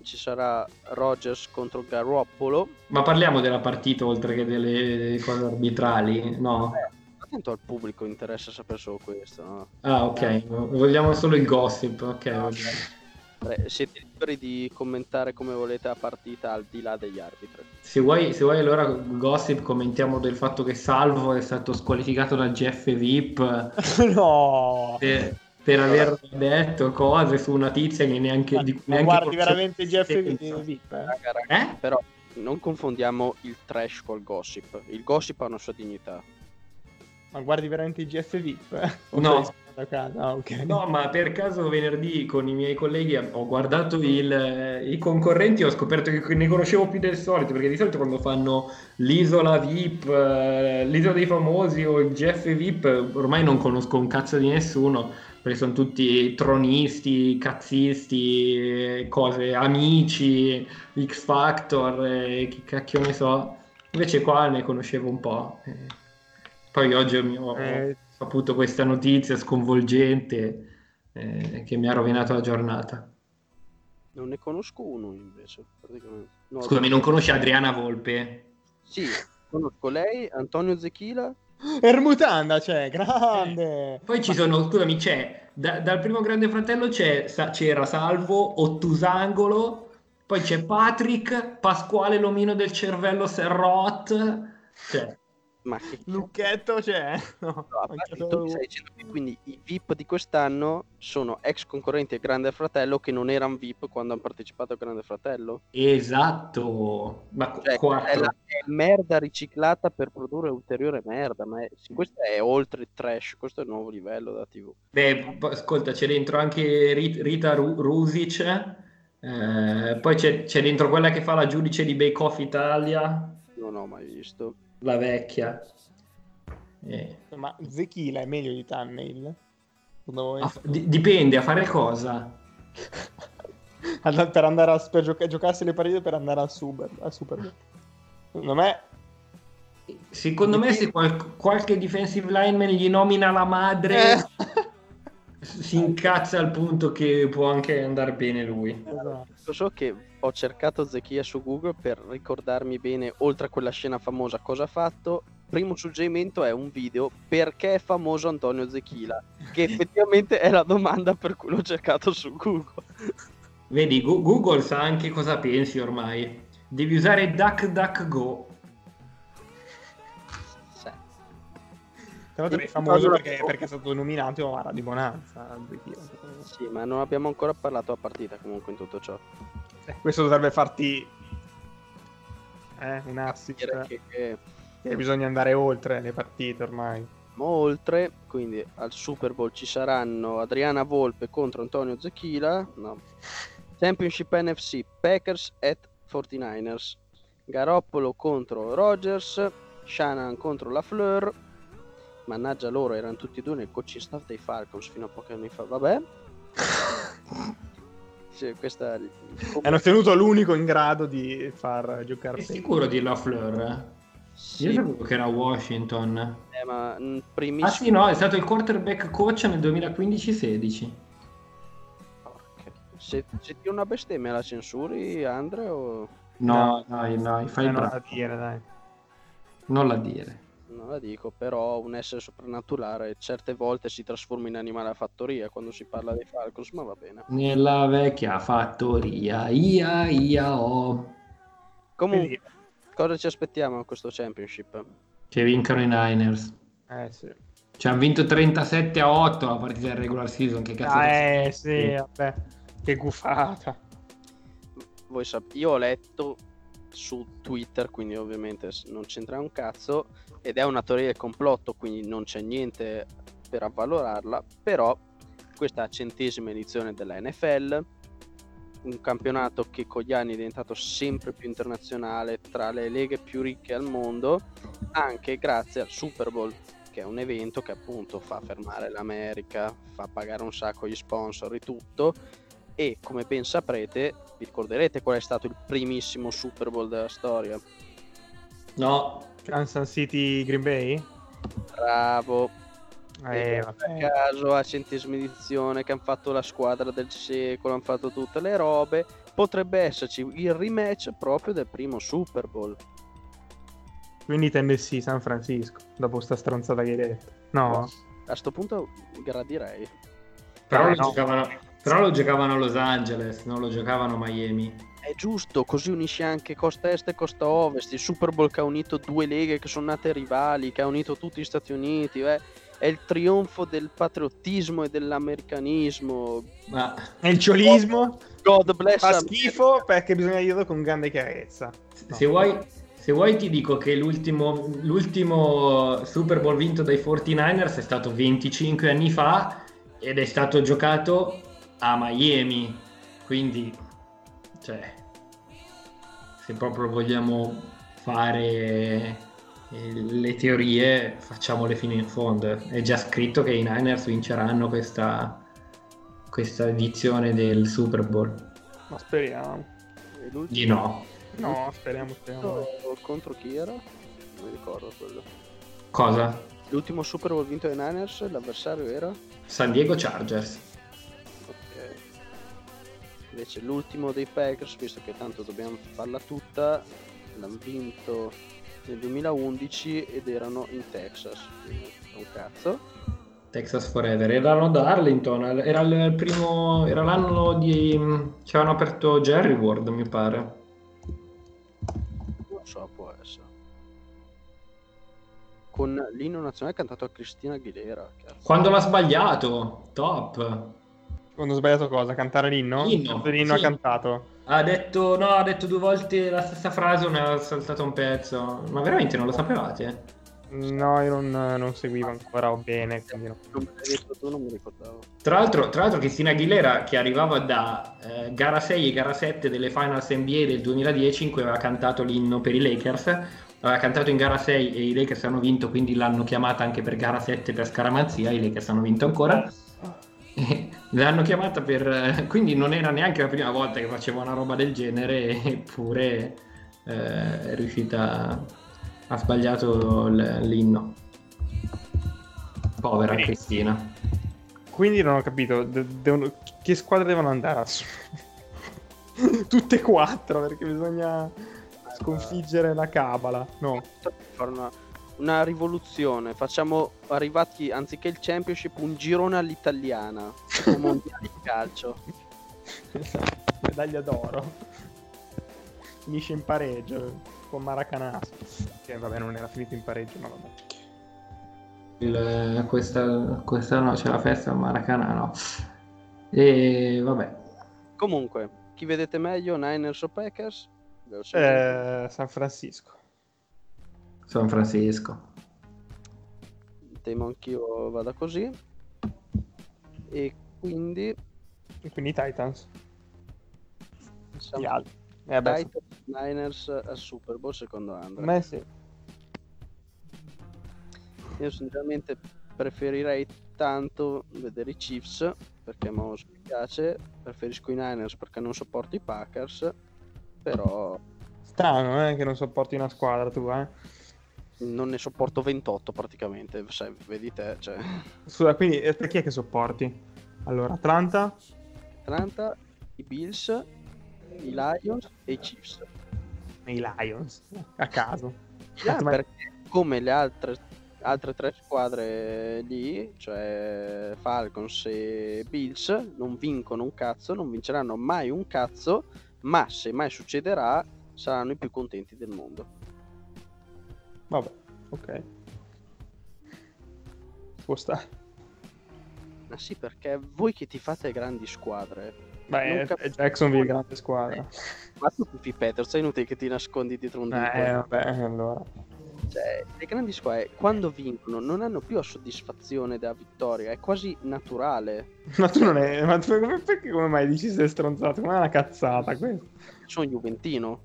Speaker 1: ci sarà Rogers contro Garoppolo.
Speaker 3: Ma parliamo della partita oltre che delle cose arbitrali, no?
Speaker 1: Eh, attento al pubblico interessa sapere solo questo, no?
Speaker 3: Ah, ok, eh. vogliamo solo il gossip, ok. No.
Speaker 1: Beh, siete liberi di commentare come volete la partita al di là degli arbitri.
Speaker 3: Se vuoi, se vuoi allora gossip commentiamo del fatto che Salvo è stato squalificato dal GF VIP.
Speaker 2: no!
Speaker 3: E per aver detto cose su una tizia che neanche
Speaker 2: ma,
Speaker 3: di
Speaker 2: ma
Speaker 3: neanche
Speaker 2: guardi veramente Jeff VIP eh?
Speaker 1: Raga, raga, eh? però non confondiamo il trash col gossip il gossip ha una sua dignità
Speaker 2: ma guardi veramente i GF VIP? Eh?
Speaker 3: No.
Speaker 2: Ah, okay.
Speaker 3: no, ma per caso venerdì con i miei colleghi ho guardato il, i concorrenti e ho scoperto che ne conoscevo più del solito, perché di solito quando fanno l'isola VIP, eh, l'isola dei famosi o il GF VIP, ormai non conosco un cazzo di nessuno perché sono tutti tronisti, cazzisti, cose, amici, X Factor, eh, che cacchio ne so. Invece qua ne conoscevo un po'. Eh. Poi oggi ho, eh. Saputo questa notizia sconvolgente eh, che mi ha rovinato la giornata.
Speaker 1: Non ne conosco uno invece.
Speaker 3: No, Scusami, non conosci Adriana Volpe?
Speaker 1: Sì, conosco lei, Antonio Zechila
Speaker 2: Ermutanda c'è, grande.
Speaker 3: Eh, poi ci sono, scusami, c'è da, dal primo Grande Fratello c'è, c'era Salvo, Ottusangolo, poi c'è Patrick, Pasquale Lomino del cervello Serrot. Cioè,
Speaker 2: ma che lucchetto c'è? No,
Speaker 1: no tu stai dicendo che quindi i VIP di quest'anno sono ex concorrenti al Grande Fratello che non erano VIP quando hanno partecipato al Grande Fratello?
Speaker 3: Esatto, ma cioè,
Speaker 1: è la è merda riciclata per produrre ulteriore merda, ma è, questo è oltre il trash, questo è il nuovo livello da TV.
Speaker 3: Beh, ascolta, c'è dentro anche Rita Rusic, eh, poi c'è, c'è dentro quella che fa la giudice di Bake Off Italia.
Speaker 1: Non ho mai visto
Speaker 3: la vecchia.
Speaker 2: Eh. Ma Zechila è meglio di Tannehill?
Speaker 3: A, dipende, a fare cosa?
Speaker 2: Ad- per andare a per gioca- giocarsi le partite per andare al Super, al Super. Secondo me
Speaker 3: Secondo me se qual- qualche defensive lineman gli nomina la madre
Speaker 2: Eh.
Speaker 3: si incazza al punto che può anche andare bene lui.
Speaker 2: Esatto.
Speaker 1: So che ho cercato Zechia su Google per ricordarmi bene, oltre a quella scena famosa, cosa ha fatto. Primo suggerimento è un video perché è famoso Antonio Zechila, che effettivamente è la domanda per cui l'ho cercato su Google.
Speaker 3: Vedi, Google sa anche cosa pensi ormai. Devi usare DuckDuckGo.
Speaker 2: Tra l'altro è famoso perché, perché è stato nominato a Radio Bonanza.
Speaker 1: Sì, ma non abbiamo ancora parlato a partita comunque in tutto ciò.
Speaker 2: Eh, questo dovrebbe farti eh, un assist.
Speaker 1: Direi che, che
Speaker 2: che bisogna andare oltre le partite ormai.
Speaker 1: andiamo oltre, quindi al Super Bowl ci saranno Adriana Volpe contro Antonio Zechila, no. Championship NFC Packers at 49ers, Garoppolo contro Rogers, Shannon contro la Fleur, mannaggia loro erano tutti e due nel coaching staff dei Falcons fino a pochi anni fa, vabbè. Sì, questa
Speaker 2: Hanno tenuto l'unico in grado di far giocare
Speaker 3: È
Speaker 2: bene.
Speaker 3: sicuro di la Fleur? eh?
Speaker 1: Sì,
Speaker 3: Io sapevo che era Washington.
Speaker 1: eh, ma mm,
Speaker 3: Ah
Speaker 1: primissimo
Speaker 3: sì, no, è stato il quarterback coach nel 2015-16.
Speaker 1: Porca. Se, se ti una bestemmia la censuri, Andre? O...
Speaker 3: No, dai, dai, fai
Speaker 2: Eh, non
Speaker 3: bravo.
Speaker 2: da dire, dai.
Speaker 3: Non la dire.
Speaker 1: Non la dico, però un essere soprannaturale certe volte si trasforma in animale a fattoria quando si parla dei Falcons, ma va bene.
Speaker 3: Nella vecchia fattoria, ia, ia, oh.
Speaker 1: Comunque, cosa ci aspettiamo a questo championship?
Speaker 3: Che vincano i Niners.
Speaker 2: eh sì.
Speaker 3: Ci hanno vinto 37 a 8 la partita del regular season. Che cazzo
Speaker 2: Ah, eh sì, vabbè. Che gufata.
Speaker 1: Voi sap- io ho letto su Twitter, quindi ovviamente non c'entra un cazzo, ed è una teoria del complotto, quindi non c'è niente per avvalorarla, però questa centesima edizione della NFL, un campionato che con gli anni è diventato sempre più internazionale tra le leghe più ricche al mondo, anche grazie al Super Bowl, che è un evento che appunto fa fermare l'America, fa pagare un sacco gli sponsor e tutto, e come ben saprete, vi ricorderete qual è stato il primissimo Super Bowl della storia?
Speaker 3: No,
Speaker 2: Kansas City Green Bay?
Speaker 1: Bravo,
Speaker 2: Eh,
Speaker 1: a caso a centesima edizione che hanno fatto la squadra del secolo, hanno fatto tutte le robe, potrebbe esserci il rematch proprio del primo Super Bowl.
Speaker 2: Quindi Tennessee, San Francisco, dopo sta stronzata che hai detto. No?
Speaker 1: A sto punto gradirei.
Speaker 3: però,
Speaker 2: Eh, no.
Speaker 3: giocavano, però lo giocavano a Los Angeles, non lo giocavano a Miami.
Speaker 1: È giusto, così unisci anche costa est e costa ovest. Il Super Bowl che ha unito due leghe che sono nate rivali, che ha unito tutti gli Stati Uniti. eh. È il trionfo del patriottismo e dell'americanismo.
Speaker 3: Ma
Speaker 2: E il ciolismo
Speaker 1: God bless
Speaker 2: fa
Speaker 1: America.
Speaker 2: schifo perché bisogna dirlo con grande chiarezza.
Speaker 3: se, vuoi, se vuoi ti dico che l'ultimo, l'ultimo Super Bowl vinto dai 49ers è stato 25 anni fa ed è stato giocato a Miami. Quindi, cioè, se proprio vogliamo fare eh, le teorie, facciamole fino in fondo. È già scritto che i Niners vinceranno questa, questa edizione del Super Bowl.
Speaker 2: Ma speriamo.
Speaker 3: Di no.
Speaker 2: No, speriamo, speriamo.
Speaker 1: contro chi era? Non mi ricordo quello.
Speaker 3: Cosa?
Speaker 1: L'ultimo Super Bowl vinto dai Niners, l'avversario era?
Speaker 3: San Diego Chargers.
Speaker 1: Invece l'ultimo dei Packers, visto che tanto dobbiamo farla tutta, l'hanno vinto nel 2011 ed erano in Texas. Quindi un cazzo.
Speaker 3: Texas Forever. Erano da Arlington. Era il primo. Era l'anno di. Ci avevano aperto Jerry World, mi pare.
Speaker 1: Non so, può essere. Con l'inno nazionale cantato a Cristina Aguilera. Cazzo.
Speaker 3: Quando l'ha sbagliato. Top.
Speaker 2: Quando ho sbagliato cosa? Cantare l'inno?
Speaker 3: L'inno,
Speaker 2: l'inno
Speaker 3: sì.
Speaker 2: ha cantato?
Speaker 3: Ha detto. No, ha detto due volte la stessa frase. Ne ha saltato un pezzo. Ma veramente non lo sapevate?
Speaker 2: No, io non, non seguivo ancora bene, quindi no.
Speaker 1: Non mi.
Speaker 3: Tra l'altro, tra l'altro Cristina Aguilera, che arrivava da eh, gara 6 e gara 7 delle Finals NBA del 2010, in cui aveva cantato l'inno per i Lakers, aveva cantato in gara 6 e i Lakers hanno vinto, quindi l'hanno chiamata anche per gara 7 per scaramanzia, i Lakers hanno vinto ancora. L'hanno chiamata per... quindi non era neanche la prima volta che faceva una roba del genere, eppure eh, è riuscita... ha sbagliato l- l'inno. Povera
Speaker 2: Sì.
Speaker 3: Cristina.
Speaker 2: Quindi non ho capito, de- devono- che squadra devono andare Tutte e quattro, perché bisogna sconfiggere la cabala. No,
Speaker 1: fare una, rivoluzione. Facciamo arrivati anziché il championship un girone all'italiana. mondiale di calcio.
Speaker 2: medaglia d'oro. Finisce in pareggio con Maracanazo. Che vabbè, non era finito in pareggio, ma vabbè.
Speaker 3: Il- questa, questa no, c'è la festa a Maracanã, no. E vabbè,
Speaker 1: Comunque, chi vedete meglio, Niners o Packers?
Speaker 2: Eh, San Francisco.
Speaker 3: San Francisco.
Speaker 1: Temo anch'io vada così. E quindi
Speaker 2: E quindi i Titans.
Speaker 1: siamo
Speaker 2: altri. Eh, beh,
Speaker 1: Titans, Niners al Super Bowl secondo Andrea.
Speaker 2: me sì.
Speaker 1: Io sinceramente preferirei tanto vedere i Chiefs perché a me piace, preferisco i Niners perché non sopporto i Packers, però
Speaker 2: Strano, eh, che non sopporti una squadra tu, eh.
Speaker 1: Non ne sopporto 28 praticamente, sai, vedi te, cioè
Speaker 2: Scusa, quindi eh, te chi è che sopporti? Allora, Atlanta,
Speaker 1: Atlanta, i Bills, i Lions e i Chiefs.
Speaker 2: e i Lions, a caso.
Speaker 1: Ah,
Speaker 2: Ma-
Speaker 1: perché come le altre, altre tre squadre lì, cioè Falcons e Bills, non vincono un cazzo, non vinceranno mai un cazzo, ma se mai succederà saranno i più contenti del mondo.
Speaker 2: Vabbè, ok. Può stare.
Speaker 1: Ma sì, perché voi che ti fate grandi squadre,
Speaker 2: Beh,
Speaker 1: cap-
Speaker 2: è Jacksonville grande squadra.
Speaker 1: ma tu tifi Peters, è inutile che ti nascondi dietro un dito.
Speaker 2: Eh, vabbè, allora.
Speaker 1: Cioè, le grandi squadre quando vincono non hanno più la soddisfazione della vittoria, è quasi naturale.
Speaker 2: Ma tu non è... Ma tu come, perché come mai dici sei stronzato? Ma è una cazzata questa.
Speaker 1: Sono Juventino.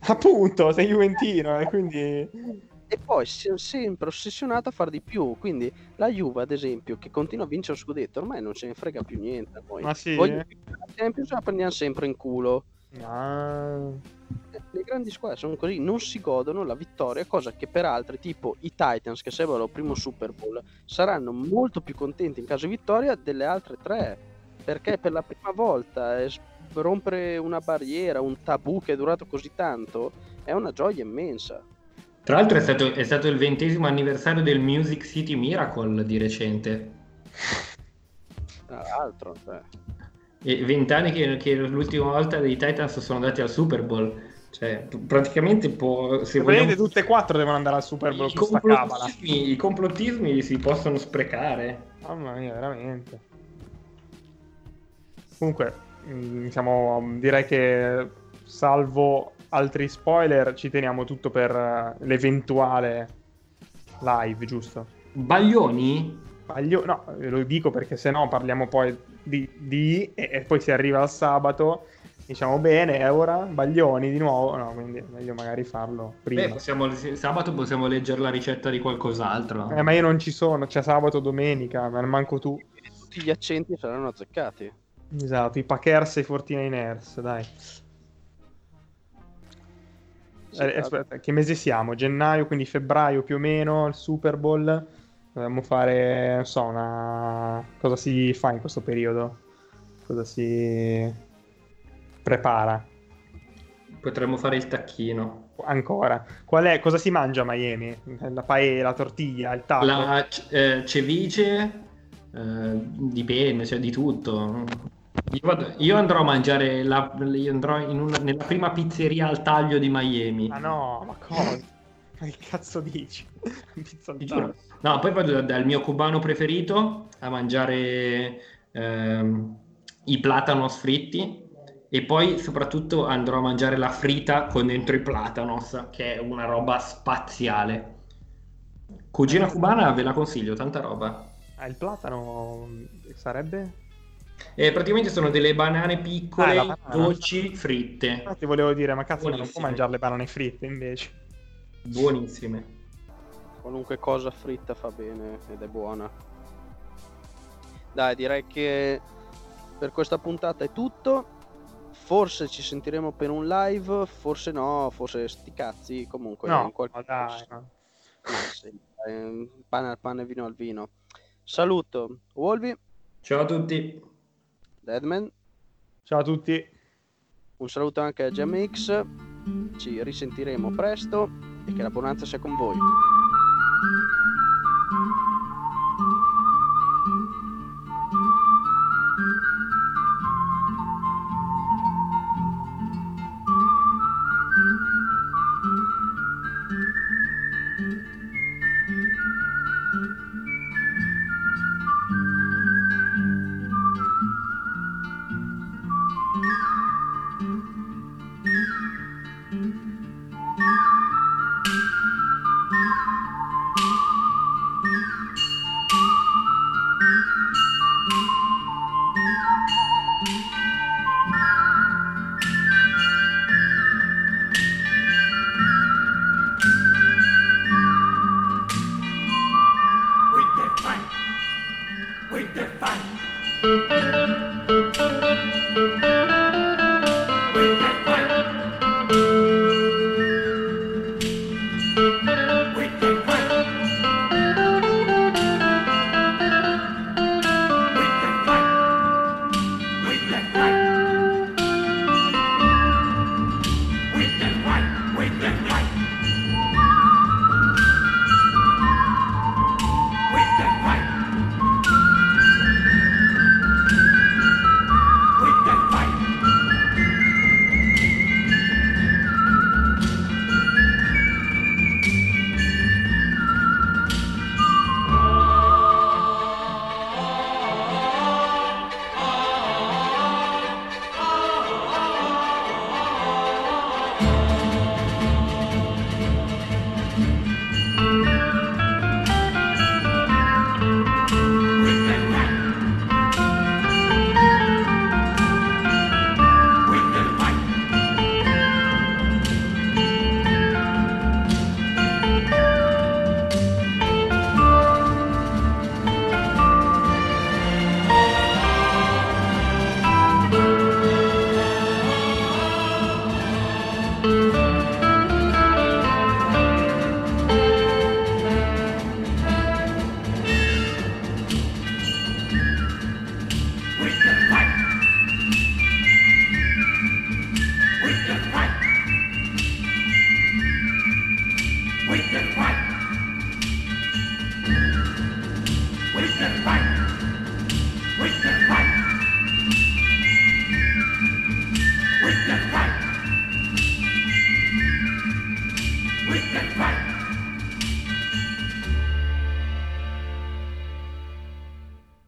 Speaker 2: Appunto, sei Juventino e quindi...
Speaker 1: E poi sono sempre ossessionato a far di più. Quindi la Juve, ad esempio, che continua a vincere lo scudetto, ormai non ce ne frega più niente. a noi.
Speaker 2: Ma sì?
Speaker 1: Voglio la Champions la prendiamo sempre in culo.
Speaker 2: Ah,
Speaker 1: Le grandi squadre sono così, non si godono la vittoria, cosa che per altri, tipo i Titans, che servono il primo Super Bowl, saranno molto più contenti in caso di vittoria delle altre tre. Perché per la prima volta eh, rompere una barriera, un tabù che è durato così tanto, è una gioia immensa.
Speaker 3: Tra l'altro è stato, è stato il ventesimo anniversario del Music City Miracle di recente.
Speaker 1: Tra l'altro, cioè.
Speaker 3: E vent'anni che, che l'ultima volta dei Titans sono andati al Super Bowl. Cioè, praticamente può... Se vogliamo...
Speaker 2: tutte e quattro devono andare al Super Bowl
Speaker 3: I
Speaker 2: con
Speaker 3: complottismi, I complottismi si possono sprecare.
Speaker 2: Mamma mia, veramente. Comunque, diciamo, direi che salvo altri spoiler, ci teniamo tutto per eh, l'eventuale live, giusto?
Speaker 3: Baglioni?
Speaker 2: Sbaglio? No, ve lo dico perché se no parliamo poi di, di- e, e poi si arriva al sabato, diciamo bene, è ora, Baglioni di nuovo, no, quindi è meglio magari farlo prima.
Speaker 3: Beh, possiamo, sabato possiamo leggere la ricetta di qualcos'altro.
Speaker 2: Eh, ma io non ci sono, c'è sabato, domenica, ma manco tu.
Speaker 1: Tutti gli accenti saranno azzeccati.
Speaker 2: Esatto, i Packers e i 49ers, dai. Eh, aspetta, che mese siamo? Gennaio, quindi febbraio più o meno, il Super Bowl. Dovremmo fare, non so, una... Cosa si fa in questo periodo? Cosa si prepara?
Speaker 3: Potremmo fare il tacchino.
Speaker 2: Ancora. Qual è? Cosa si mangia a Miami? La paella, la tortiglia, il taco?
Speaker 3: La c- eh, cevice, eh, dipende, cioè di tutto. Io, vado- io andrò a mangiare la- andrò in una- nella prima pizzeria al taglio di Miami.
Speaker 2: Ma no, ma cosa? Ma che cazzo dici?
Speaker 3: No, poi vado da- dal mio cubano preferito a mangiare ehm, i platanos fritti e poi soprattutto andrò a mangiare la frita con dentro i platanos, che è una roba spaziale. Cugina cubana ve la consiglio, tanta roba.
Speaker 2: Ah, il platano sarebbe?
Speaker 3: E praticamente sono delle banane piccole,
Speaker 2: Ah, banana.
Speaker 3: dolci, fritte,
Speaker 2: Infatti volevo dire, ma cazzo, ma non può
Speaker 3: Buonissime.
Speaker 2: mangiare le banane fritte invece.
Speaker 3: buonissime.
Speaker 1: Qualunque cosa fritta fa bene ed è buona. Dai, direi che per questa puntata è tutto. Forse ci sentiremo per un live, forse no, forse sti cazzi. Comunque,
Speaker 2: No,
Speaker 1: in qualche
Speaker 2: dai, no.
Speaker 1: Ma sì, dai, pane al pane, vino al vino. Saluto Wolvi,
Speaker 3: Ciao a tutti.
Speaker 1: Deadman,
Speaker 2: Ciao a tutti.
Speaker 1: un saluto anche a GMX. Ci risentiremo presto e che la bonanza sia con voi.